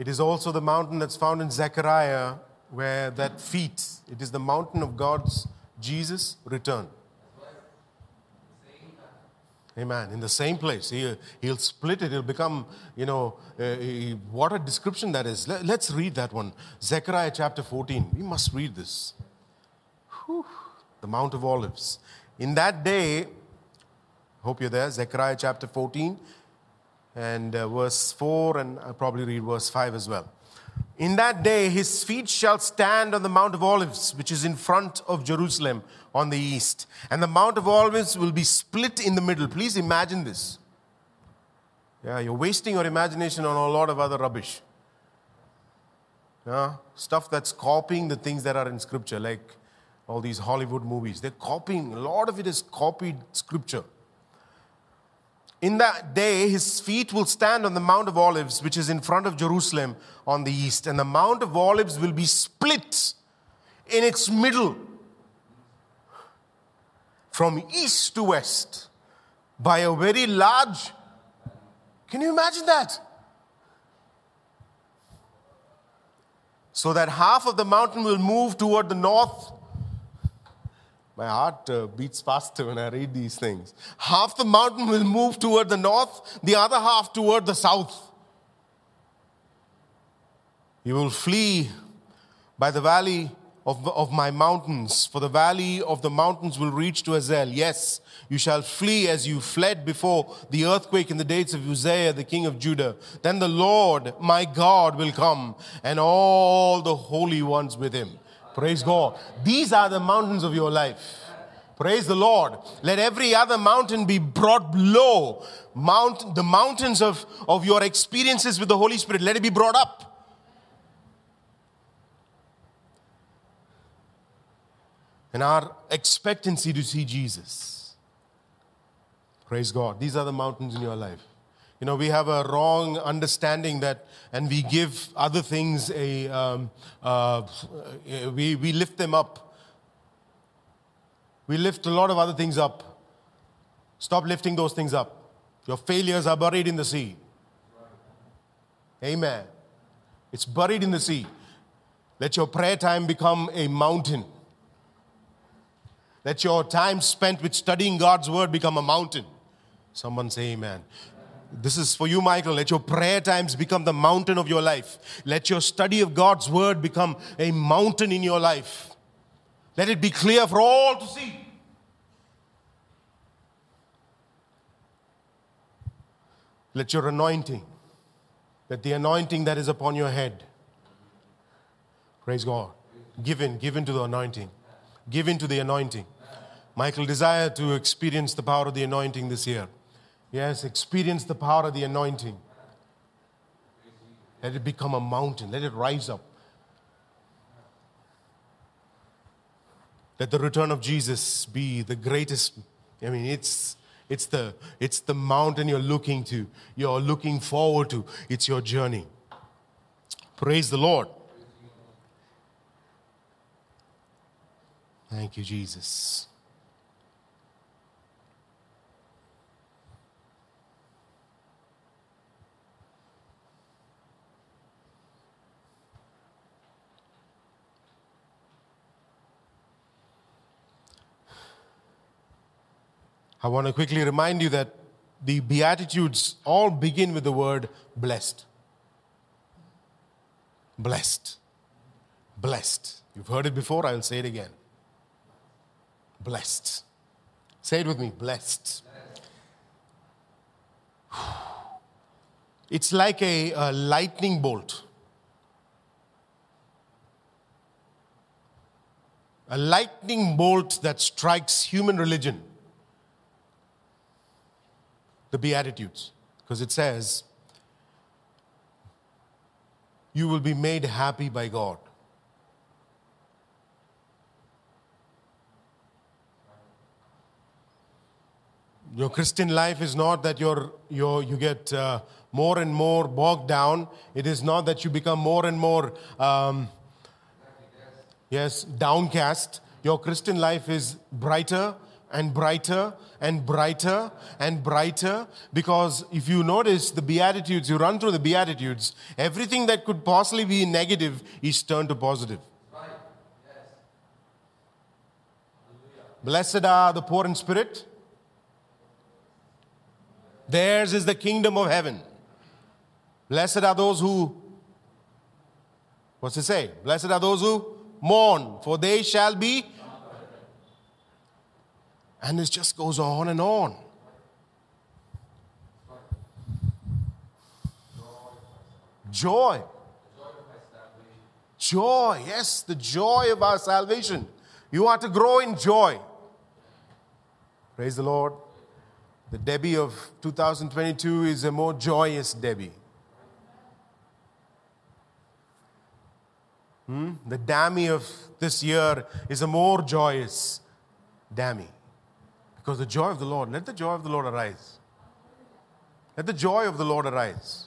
It is also the mountain that's found in Zechariah, where that feet, it is the mountain of God's Jesus return. Amen. In the same place. He, he'll split it. He'll become, you know, uh, what a description that is. Let, us read that one. Zechariah chapter 14. We must read this. Whew. The Mount of Olives. In that day, hope you're there, Zechariah chapter 14 and uh, verse 4, and I'll probably read verse 5 as well. In that day, his feet shall stand on the Mount of Olives, which is in front of Jerusalem on the east. And the Mount of Olives will be split in the middle. Please imagine this. Yeah, you're wasting your imagination on a lot of other rubbish. Yeah, stuff that's copying the things that are in Scripture, like all these Hollywood movies. They're copying, a lot of it is copied Scripture. In that day, his feet will stand on the Mount of Olives, which is in front of Jerusalem on the east, and the Mount of Olives will be split in its middle from east to west by a very large. Can you imagine that? So that half of the mountain will move toward the north my heart uh, beats faster when I read these things. Half the mountain will move toward the north, the other half toward the south. You will flee by the valley of, of my mountains, for the valley of the mountains will reach to Azal. Yes, you shall flee as you fled before the earthquake in the days of Uzziah, the king of Judah. Then the Lord, my God, will come, and all the holy ones with him. Praise God. These are the mountains of your life. Praise the Lord. Let every other mountain be brought low. Mount, the mountains of, of your experiences with the Holy Spirit, let it be brought up. And our expectancy to see Jesus. Praise God. These are the mountains in your life. You know, we have a wrong understanding that, and we give other things a, um, uh, we, we lift them up we lift a lot of other things up. Stop lifting those things up. Your failures are buried in the sea. Amen. It's buried in the sea. Let your prayer time become a mountain. Let your time spent with studying God's word become a mountain. Someone say amen. This is for you, Michael. Let your prayer times become the mountain of your life. Let your study of God's word become a mountain in your life. Let it be clear for all to see. Let your anointing, let the anointing that is upon your head, praise God, given, given to the anointing. given to the anointing. Michael desire to experience the power of the anointing this year. Yes, experience the power of the anointing. Let it become a mountain. Let it rise up. Let the return of Jesus be the greatest. I mean, it's, it's, the, it's the mountain you're looking to, you're looking forward to. It's your journey. Praise the Lord. Thank you, Jesus. I want to quickly remind you that the Beatitudes all begin with the word blessed. Blessed. Blessed. You've heard it before, I'll say it again. Blessed. Say it with me blessed. It's like a, a lightning bolt. A lightning bolt that strikes human religion the Beatitudes, because it says, You will be made happy by God. Your Christian life is not that you're, you're, you get uh, more and more bogged down. It is not that you become more and more, um, yes, downcast. Your Christian life is brighter and brighter and brighter and brighter because if you notice the beatitudes you run through the beatitudes everything that could possibly be negative is turned to positive. Blessed are the poor in spirit. Theirs is the kingdom of heaven. Blessed are those who what's it say? Blessed are those who mourn for they shall be and it just goes on and on. Joy. Joy, yes, the joy of our salvation. You are to grow in joy. Praise the Lord. The Debbie of 2022 is a more joyous Debbie. Hmm? The Dammy of this year is a more joyous Dammy. Because the joy of the Lord, let the joy of the Lord arise. Let the joy of the Lord arise.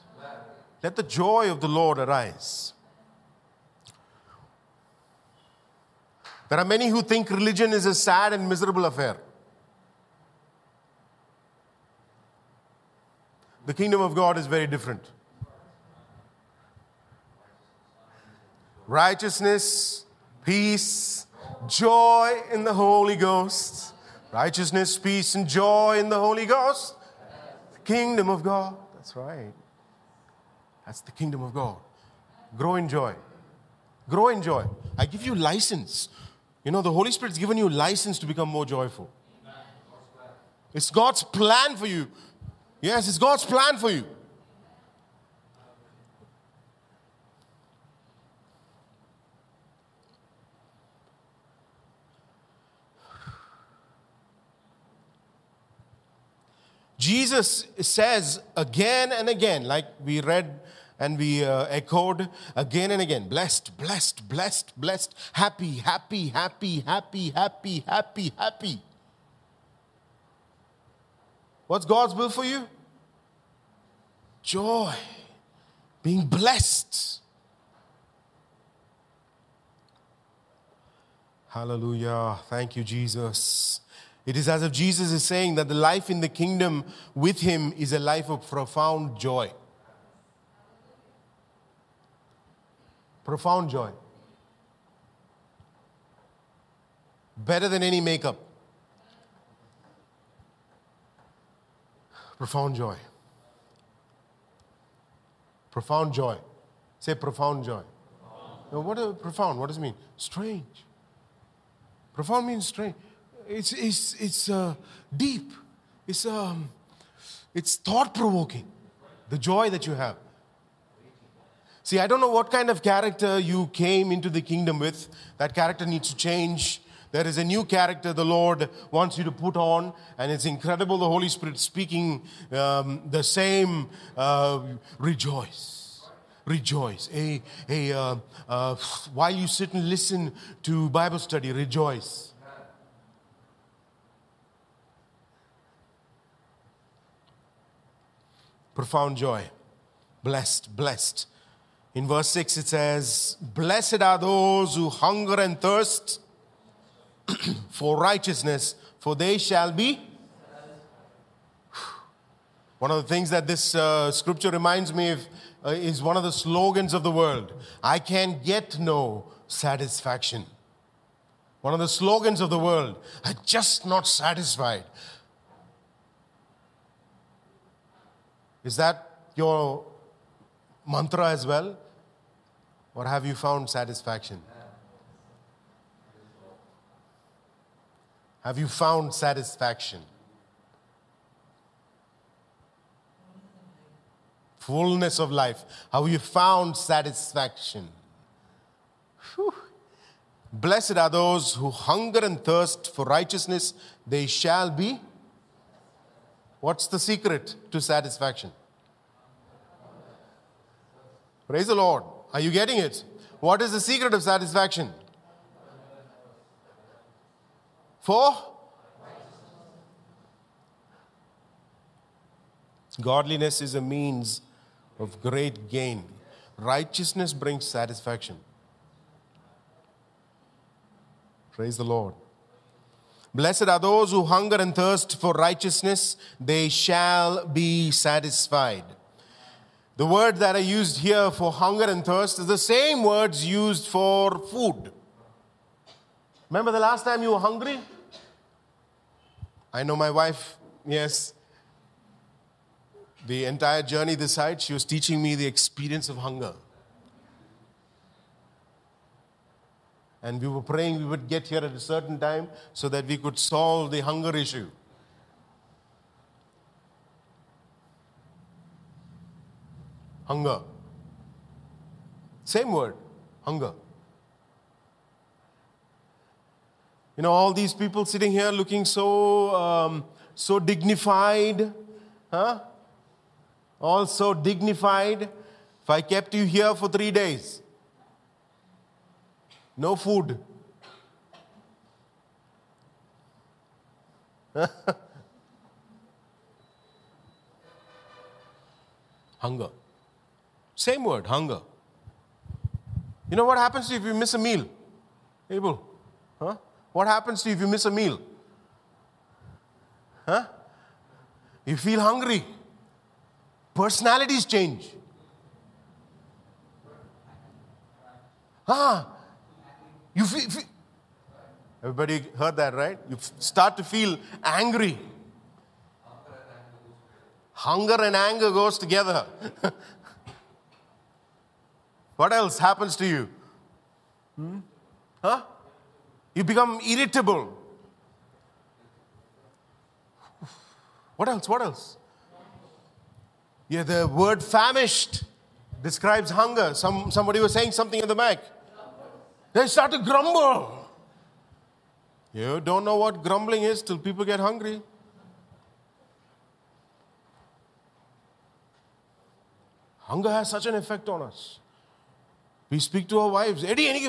Let the joy of the Lord arise. There are many who think religion is a sad and miserable affair. The kingdom of God is very different. Righteousness, peace, joy in the Holy Ghost Righteousness, peace, and joy in the Holy Ghost. The kingdom of God. That's right. That's the kingdom of God. Grow in joy. Grow in joy. I give you license. You know, the Holy Spirit's given you license to become more joyful. It's God's plan for you. Yes, it's God's plan for you. Jesus says again and again, like we read and we uh, echoed again and again blessed, blessed, blessed, blessed, happy, happy, happy, happy, happy, happy, happy. What's God's will for you? Joy, being blessed. Hallelujah. Thank you, Jesus. It is as if Jesus is saying that the life in the kingdom with him is a life of profound joy. Profound joy. Better than any makeup. Profound joy. Profound joy. Say profound joy. Now, what is profound? What does it mean? Strange. Profound means strange. It's, it's, it's uh, deep. It's, um, it's thought provoking. The joy that you have. See, I don't know what kind of character you came into the kingdom with. That character needs to change. There is a new character the Lord wants you to put on, and it's incredible the Holy Spirit speaking um, the same uh, rejoice. Rejoice. A, a, uh, uh, while you sit and listen to Bible study, rejoice. Profound joy. Blessed, blessed. In verse 6, it says, Blessed are those who hunger and thirst for righteousness, for they shall be. One of the things that this uh, scripture reminds me of uh, is one of the slogans of the world I can get no satisfaction. One of the slogans of the world, I'm just not satisfied. Is that your mantra as well? Or have you found satisfaction? Have you found satisfaction? Fullness of life. Have you found satisfaction? Whew. Blessed are those who hunger and thirst for righteousness, they shall be. What's the secret to satisfaction? Praise the Lord. Are you getting it? What is the secret of satisfaction? For godliness is a means of great gain. Righteousness brings satisfaction. Praise the Lord. Blessed are those who hunger and thirst for righteousness, they shall be satisfied. The word that I used here for hunger and thirst is the same words used for food. Remember the last time you were hungry? I know my wife, yes. The entire journey this side, she was teaching me the experience of hunger. And we were praying we would get here at a certain time so that we could solve the hunger issue. Hunger. Same word, hunger. You know, all these people sitting here looking so, um, so dignified, huh? All so dignified. If I kept you here for three days, no food. hunger. Same word, hunger. You know what happens if you miss a meal? Abel, huh? What happens to if you miss a meal? Huh? You feel hungry. Personalities change. Ah, you feel, feel, everybody heard that, right? You start to feel angry. Hunger and anger goes together. What else happens to you? Hmm? Huh? You become irritable. What else? What else? Yeah, the word famished describes hunger. Some, somebody was saying something in the back. They start to grumble. You don't know what grumbling is till people get hungry. Hunger has such an effect on us. We speak to our wives, Eddie, any.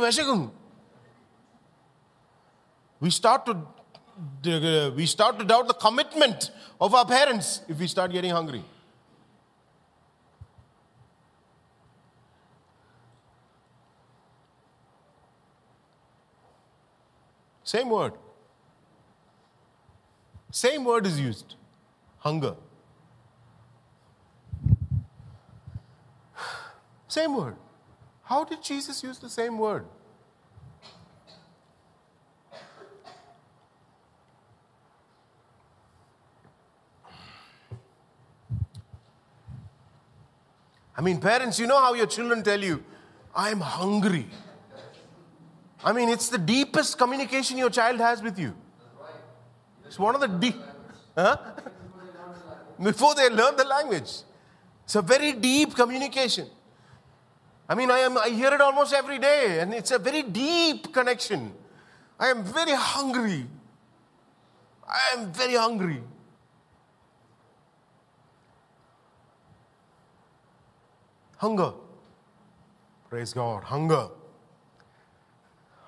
We start to we start to doubt the commitment of our parents if we start getting hungry. Same word. Same word is used hunger. Same word. How did Jesus use the same word? I mean, parents, you know how your children tell you, I'm hungry. I mean, it's the deepest communication your child has with you. It's one of the deep. Huh? Before they learn the language. It's a very deep communication. I mean, I, am, I hear it almost every day, and it's a very deep connection. I am very hungry. I am very hungry. Hunger. Praise God. Hunger.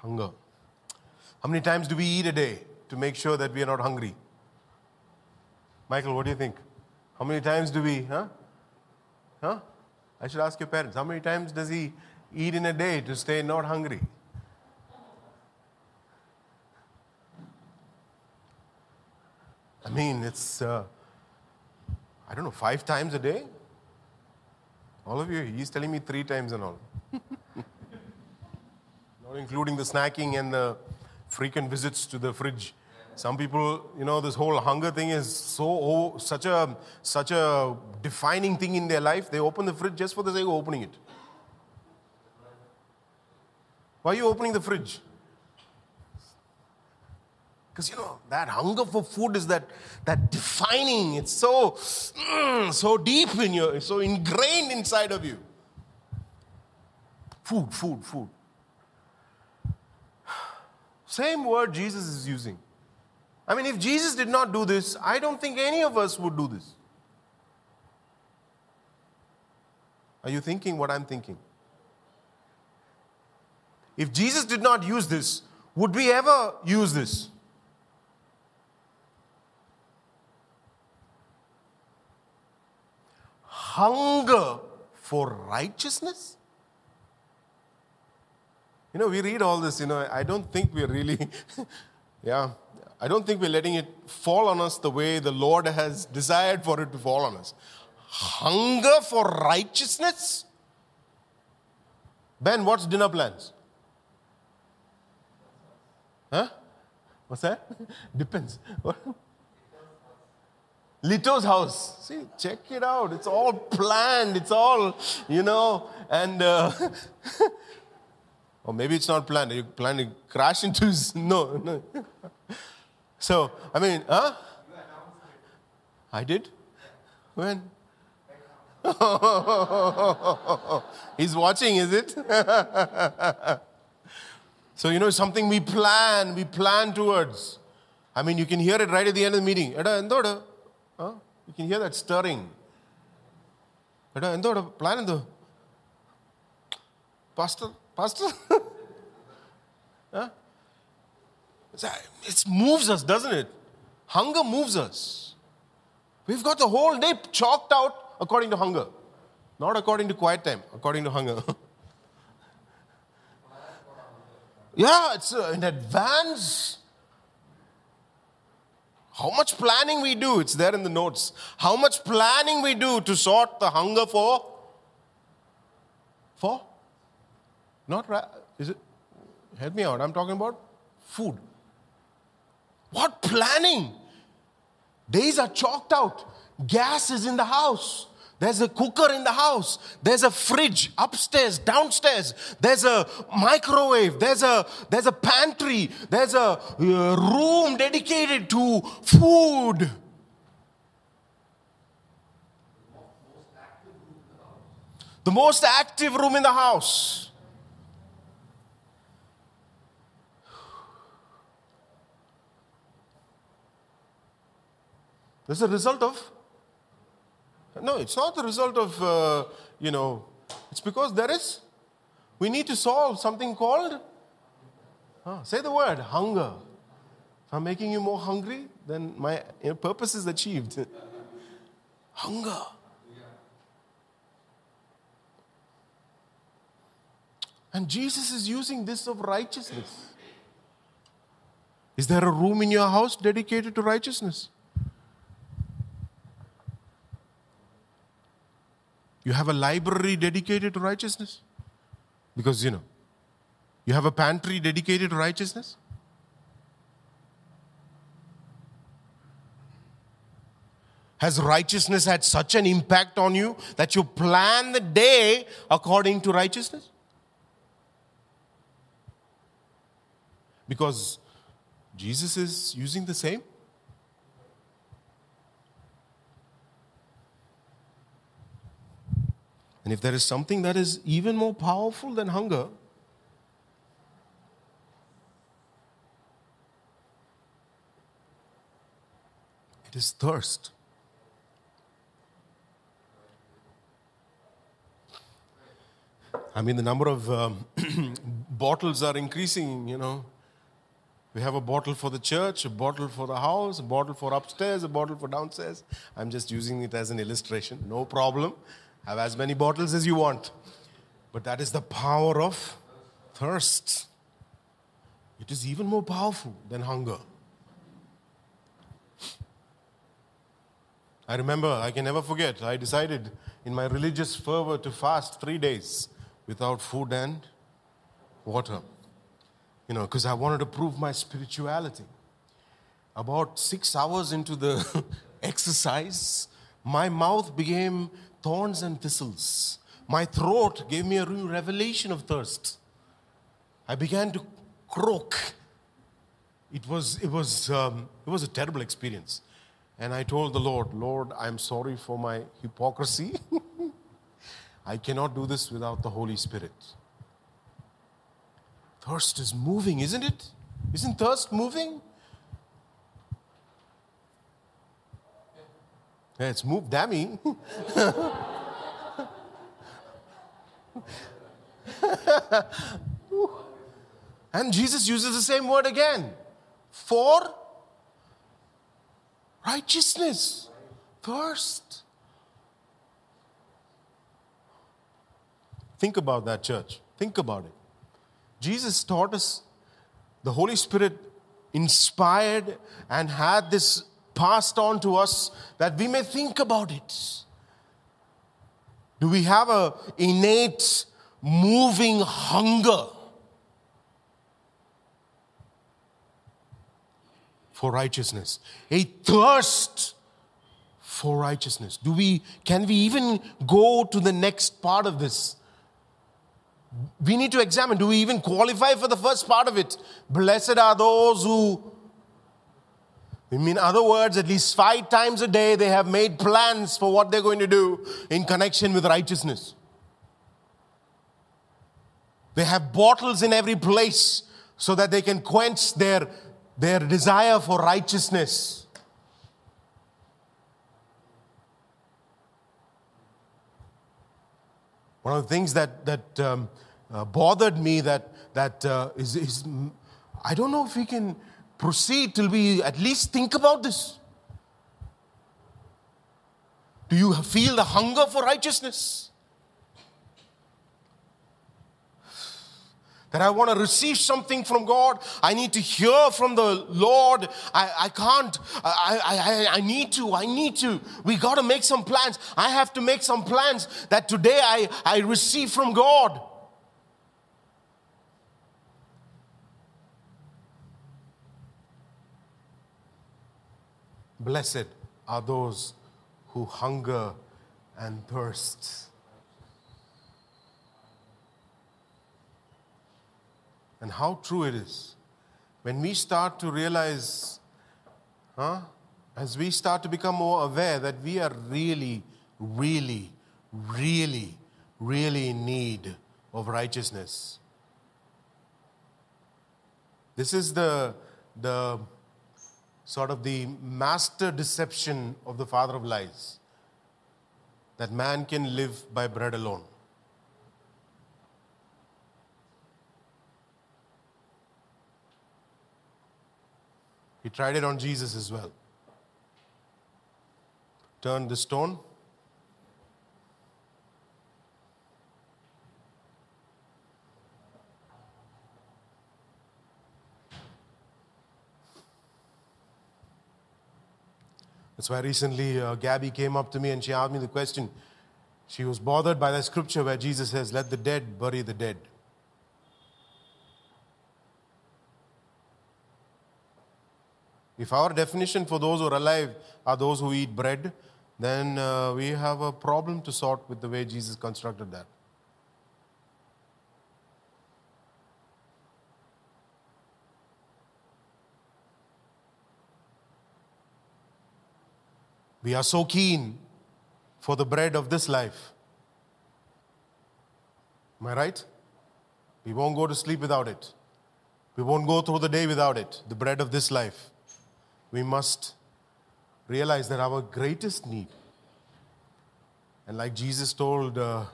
Hunger. How many times do we eat a day to make sure that we are not hungry? Michael, what do you think? How many times do we, huh? Huh? I should ask your parents, how many times does he eat in a day to stay not hungry? I mean, it's, uh, I don't know, five times a day? All of you, he's telling me three times and all. Including the snacking and the frequent visits to the fridge. Some people, you know, this whole hunger thing is so oh, such a such a defining thing in their life. They open the fridge just for the sake of opening it. Why are you opening the fridge? Because you know that hunger for food is that that defining. It's so mm, so deep in you, so ingrained inside of you. Food, food, food. Same word Jesus is using. I mean, if Jesus did not do this, I don't think any of us would do this. Are you thinking what I'm thinking? If Jesus did not use this, would we ever use this? Hunger for righteousness? You know, we read all this, you know, I don't think we're really, yeah, I don't think we're letting it fall on us the way the Lord has desired for it to fall on us. Hunger for righteousness? Ben, what's dinner plans? Huh? What's that? Depends. Lito's house. See, check it out. It's all planned. It's all, you know, and. Uh, or maybe it's not planned. You plan to crash into. No, no. So, I mean, huh? I did? When? He's watching, is it? so, you know, something we plan, we plan towards. I mean, you can hear it right at the end of the meeting. You can hear that stirring. Pastor, Pastor? It moves us, doesn't it? Hunger moves us. We've got the whole day chalked out according to hunger, not according to quiet time, according to hunger. yeah, it's uh, in advance. How much planning we do, it's there in the notes. How much planning we do to sort the hunger for? For? Not, is it? Help me out. I'm talking about food. What planning? Days are chalked out. Gas is in the house. There's a cooker in the house. There's a fridge upstairs, downstairs. There's a microwave. There's a, there's a pantry. There's a room dedicated to food. The most active room in the house. This is a result of no, it's not the result of, uh, you know, it's because there is, we need to solve something called, ah, say the word, hunger. If I'm making you more hungry, then my you know, purpose is achieved. hunger. And Jesus is using this of righteousness. Is there a room in your house dedicated to righteousness? You have a library dedicated to righteousness? Because, you know, you have a pantry dedicated to righteousness? Has righteousness had such an impact on you that you plan the day according to righteousness? Because Jesus is using the same. And if there is something that is even more powerful than hunger, it is thirst. I mean, the number of um, bottles are increasing, you know. We have a bottle for the church, a bottle for the house, a bottle for upstairs, a bottle for downstairs. I'm just using it as an illustration, no problem. Have as many bottles as you want. But that is the power of thirst. It is even more powerful than hunger. I remember, I can never forget, I decided in my religious fervor to fast three days without food and water. You know, because I wanted to prove my spirituality. About six hours into the exercise, my mouth became thorns and thistles. My throat gave me a revelation of thirst. I began to croak. It was, it was, um, it was a terrible experience. And I told the Lord, Lord, I'm sorry for my hypocrisy. I cannot do this without the Holy Spirit. Thirst is moving, isn't it? Isn't thirst moving? It's moved, dammy. and Jesus uses the same word again for righteousness, thirst. Think about that, church. Think about it. Jesus taught us, the Holy Spirit inspired and had this passed on to us that we may think about it. Do we have a innate moving hunger for righteousness? A thirst for righteousness. Do we can we even go to the next part of this? We need to examine do we even qualify for the first part of it? Blessed are those who in other words, at least five times a day, they have made plans for what they're going to do in connection with righteousness. They have bottles in every place so that they can quench their, their desire for righteousness. One of the things that, that um, uh, bothered me that, that uh, is, is, I don't know if we can proceed till we at least think about this. Do you feel the hunger for righteousness? That I want to receive something from God. I need to hear from the Lord. I, I can't. I, I, I need to. I need to. We got to make some plans. I have to make some plans that today I, I receive from God. Blessed are those who hunger and thirst. And how true it is. When we start to realize, huh, as we start to become more aware that we are really, really, really, really in need of righteousness. This is the, the sort of the master deception of the father of lies that man can live by bread alone. He tried it on Jesus as well. Turned the stone. That's why recently uh, Gabby came up to me and she asked me the question. She was bothered by that scripture where Jesus says, Let the dead bury the dead. If our definition for those who are alive are those who eat bread, then uh, we have a problem to sort with the way Jesus constructed that. We are so keen for the bread of this life. Am I right? We won't go to sleep without it. We won't go through the day without it, the bread of this life we must realize that our greatest need, and like Jesus told, uh,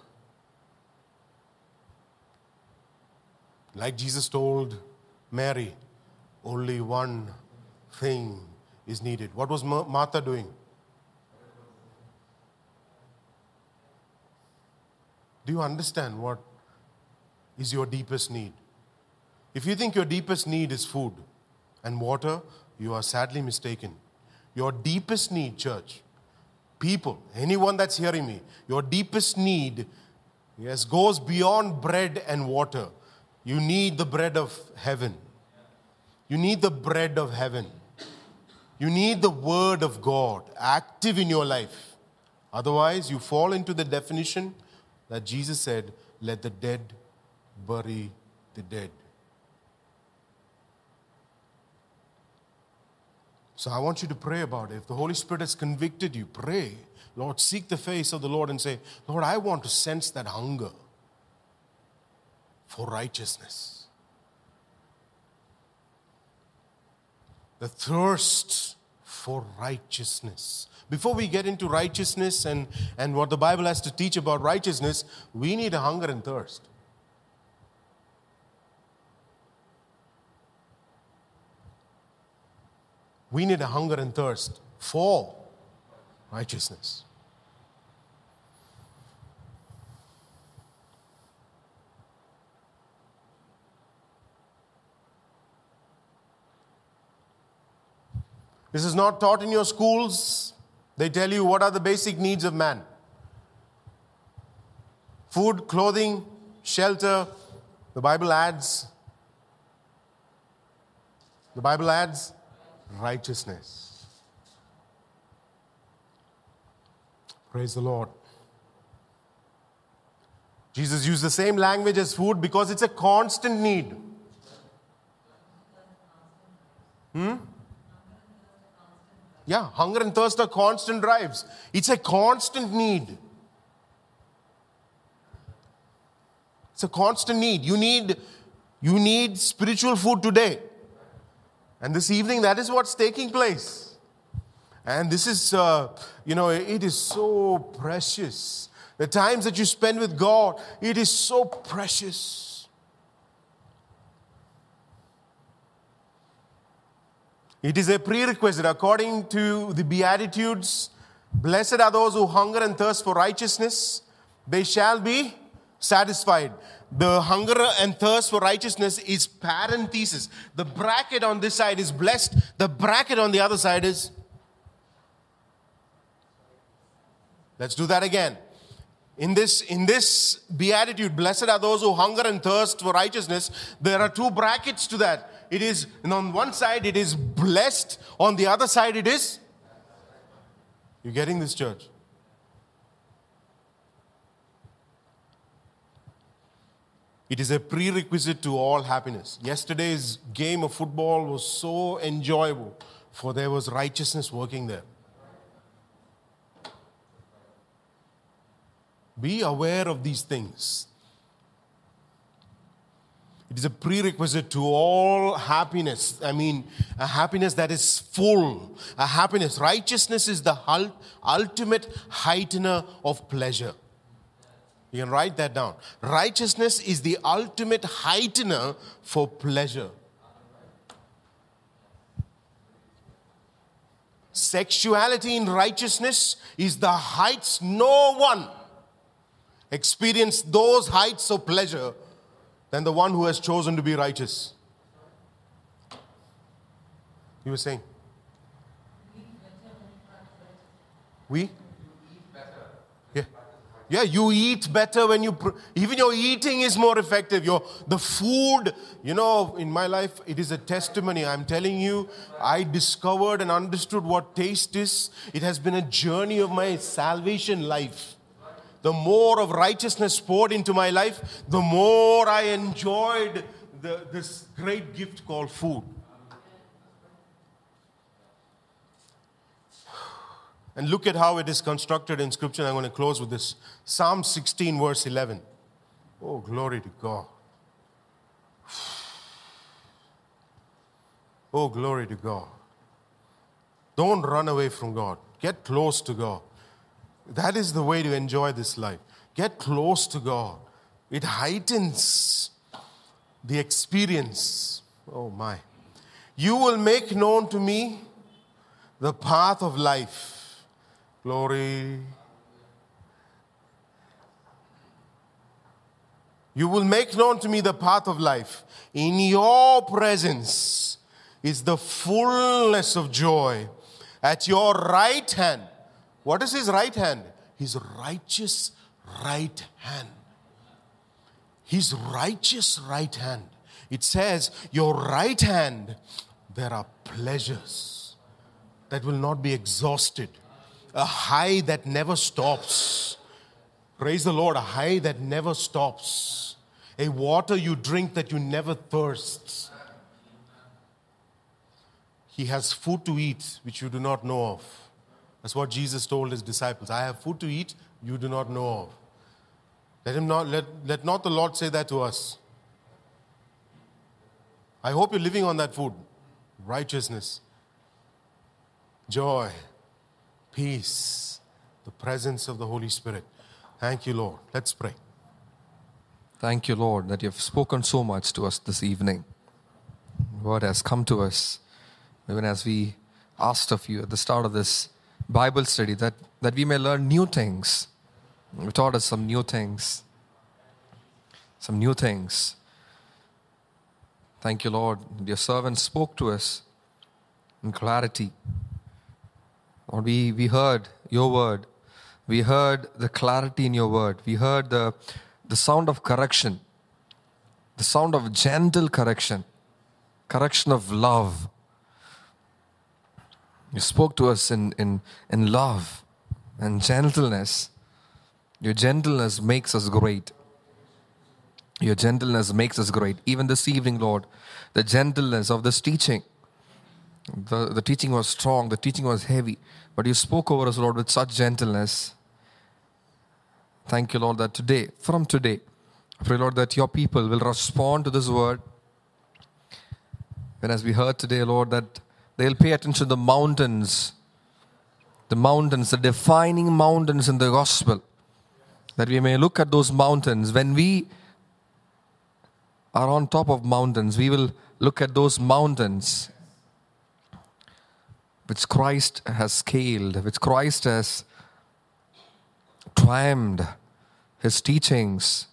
like Jesus told Mary, only one thing is needed. What was Martha doing? Do you understand what is your deepest need? If you think your deepest need is food and water, you are sadly mistaken. Your deepest need, church, people, anyone that's hearing me, your deepest need, yes, goes beyond bread and water. You need the bread of heaven. You need the bread of heaven. You need the word of God active in your life. Otherwise, you fall into the definition that Jesus said, let the dead bury the dead. So I want you to pray about it. If the Holy Spirit has convicted you, pray. Lord, seek the face of the Lord and say, Lord, I want to sense that hunger for righteousness. The thirst for righteousness. Before we get into righteousness and, and what the Bible has to teach about righteousness, we need a hunger and thirst. We need a hunger and thirst for righteousness. This is not taught in your schools. They tell you what are the basic needs of man food, clothing, shelter. The Bible adds, the Bible adds righteousness. Praise the Lord. Jesus used the same language as food because it's a constant need. Hmm? Yeah, hunger and thirst are constant drives. It's a constant need. It's a constant need. You need you need spiritual food today. And this evening, that is what's taking place. And this is, uh, you know, it is so precious. The times that you spend with God, it is so precious. It is a prerequisite according to the Beatitudes. Blessed are those who hunger and thirst for righteousness, they shall be satisfied the hunger and thirst for righteousness is parenthesis. The bracket on this side is blessed, the bracket on the other side is. Let's do that again. In this, in this beatitude, blessed are those who hunger and thirst for righteousness. There are two brackets to that it is, on one side, it is blessed, on the other side, it is. You're getting this, church? It is a prerequisite to all happiness. Yesterday's game of football was so enjoyable, for there was righteousness working there. Be aware of these things. It is a prerequisite to all happiness. I mean, a happiness that is full. A happiness. Righteousness is the ultimate heightener of pleasure. You can write that down. Righteousness is the ultimate heightener for pleasure. Sexuality in righteousness is the heights no one experienced those heights of pleasure than the one who has chosen to be righteous. You were saying? We? Yeah. Yeah, you eat better when you, pr- even your eating is more effective. Your, the food, you know, in my life, it is a testimony. I'm telling you, I discovered and understood what taste is. It has been a journey of my salvation life. The more of righteousness poured into my life, the more I enjoyed the, this great gift called food. And look at how it is constructed in Scripture. I'm going to close with this Psalm 16, verse 11. Oh, glory to God. Oh, glory to God. Don't run away from God, get close to God. That is the way to enjoy this life. Get close to God, it heightens the experience. Oh, my. You will make known to me the path of life. Glory. You will make known to me the path of life. In your presence is the fullness of joy. At your right hand, what is his right hand? His righteous right hand. His righteous right hand. It says, Your right hand, there are pleasures that will not be exhausted a high that never stops. Praise the Lord, a high that never stops. A water you drink that you never thirst. He has food to eat which you do not know of. That's what Jesus told his disciples. I have food to eat you do not know of. Let him not let, let not the Lord say that to us. I hope you're living on that food. Righteousness, joy, peace, the presence of the Holy Spirit. Thank you, Lord. Let's pray. Thank you, Lord, that you have spoken so much to us this evening. Word has come to us, even as we asked of you at the start of this Bible study, that, that we may learn new things. You taught us some new things. Some new things. Thank you, Lord. Your servant spoke to us in clarity. Lord, we, we heard your word. We heard the clarity in your word. We heard the, the sound of correction, the sound of gentle correction, correction of love. You spoke to us in, in, in love and gentleness. Your gentleness makes us great. Your gentleness makes us great. Even this evening, Lord, the gentleness of this teaching. The, the teaching was strong, the teaching was heavy, but you spoke over us, Lord, with such gentleness. Thank you, Lord, that today, from today, I pray, Lord, that your people will respond to this word. And as we heard today, Lord, that they'll pay attention to the mountains, the mountains, the defining mountains in the gospel. That we may look at those mountains. When we are on top of mountains, we will look at those mountains which Christ has scaled, which Christ has triumphed, his teachings,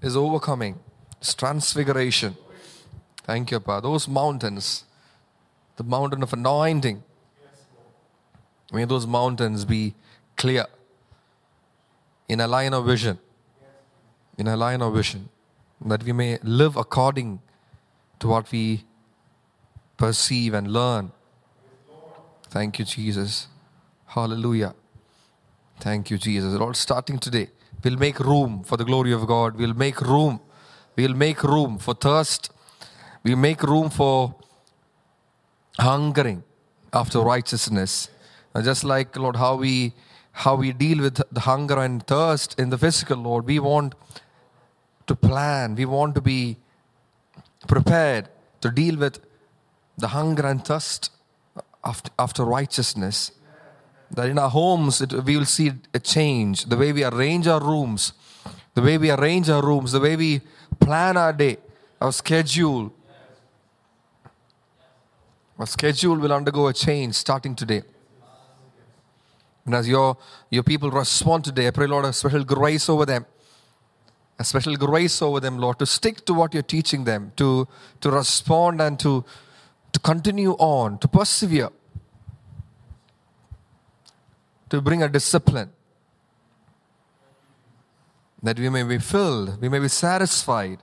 his overcoming, his transfiguration. Thank you, Pa. Those mountains, the mountain of anointing, may those mountains be clear in a line of vision, in a line of vision, that we may live according to what we perceive and learn. Thank you, Jesus. Hallelujah. Thank you, Jesus. Lord, starting today, We'll make room for the glory of God. We'll make room. We'll make room for thirst. We'll make room for hungering after righteousness. And just like Lord, how we how we deal with the hunger and thirst in the physical, Lord, we want to plan. We want to be prepared to deal with the hunger and thirst after, after righteousness. That in our homes, it, we will see a change. The way we arrange our rooms, the way we arrange our rooms, the way we plan our day, our schedule. Our schedule will undergo a change starting today. And as your, your people respond today, I pray, Lord, a special grace over them. A special grace over them, Lord, to stick to what you're teaching them, to, to respond and to, to continue on, to persevere, to bring a discipline. That we may be filled, we may be satisfied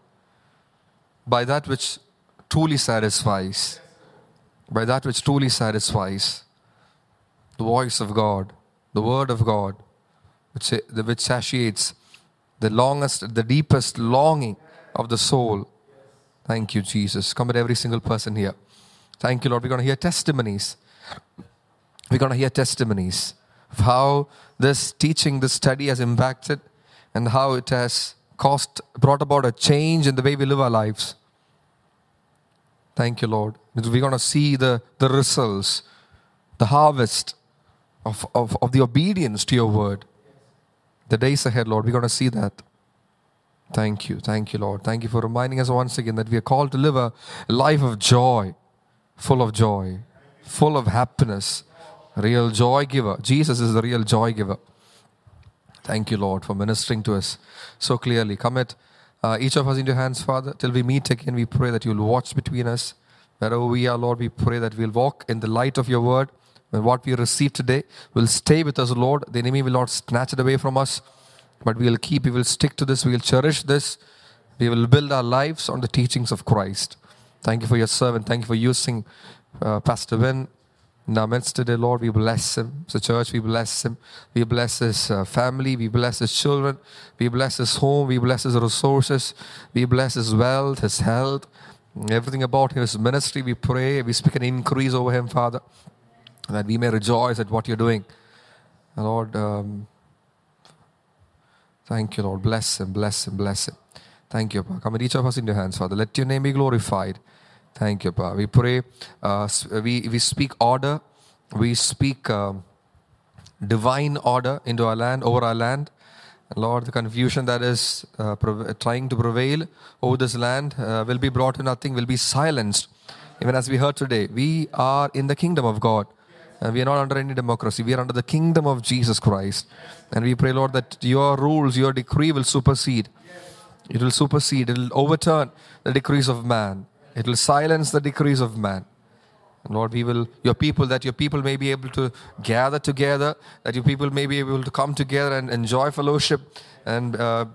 by that which truly satisfies, by that which truly satisfies the voice of God the Word of God, which, which satiates the longest, the deepest longing of the soul. Thank you, Jesus. Come at every single person here. Thank you, Lord. We're going to hear testimonies. We're going to hear testimonies of how this teaching, this study has impacted and how it has caused, brought about a change in the way we live our lives. Thank you, Lord. We're going to see the, the results, the harvest of, of, of the obedience to your word. The days ahead, Lord, we're going to see that. Thank you. Thank you, Lord. Thank you for reminding us once again that we are called to live a life of joy, full of joy, full of happiness, real joy giver. Jesus is the real joy giver. Thank you, Lord, for ministering to us so clearly. Come Commit uh, each of us into your hands, Father, till we meet again. We pray that you'll watch between us. Wherever we are, Lord, we pray that we'll walk in the light of your word and what we receive today will stay with us, Lord. The enemy will not snatch it away from us, but we will keep, we will stick to this, we will cherish this. We will build our lives on the teachings of Christ. Thank you for your servant. Thank you for using uh, Pastor Vin in our midst today, Lord. We bless him. A church, we bless him. We bless his uh, family. We bless his children. We bless his home. We bless his resources. We bless his wealth, his health, everything about his ministry. We pray. We speak an increase over him, Father that we may rejoice at what you're doing. Lord, um, thank you, Lord. Bless him, bless him, bless him. Thank you. Come and each of us in your hands, Father. Let your name be glorified. Thank you, Pa. We pray, uh, we, we speak order, we speak um, divine order into our land, over our land. Lord, the confusion that is uh, trying to prevail over this land uh, will be brought to nothing, will be silenced. Even as we heard today, we are in the kingdom of God. And we are not under any democracy. We are under the kingdom of Jesus Christ. And we pray, Lord, that your rules, your decree will supersede. It will supersede. It will overturn the decrees of man. It will silence the decrees of man. Lord, we will, your people, that your people may be able to gather together, that your people may be able to come together and enjoy fellowship and uh,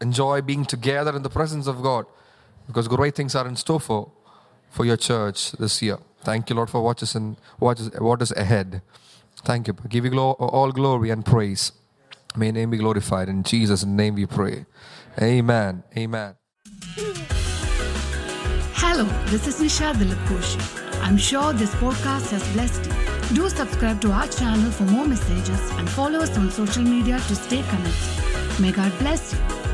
enjoy being together in the presence of God. Because great things are in store for, for your church this year. Thank you, Lord, for what is, in, what is, what is ahead. Thank you. Give you glo- all glory and praise. May name be glorified. In Jesus' name we pray. Amen. Amen. Hello, this is Nisha Dilip I'm sure this podcast has blessed you. Do subscribe to our channel for more messages and follow us on social media to stay connected. May God bless you.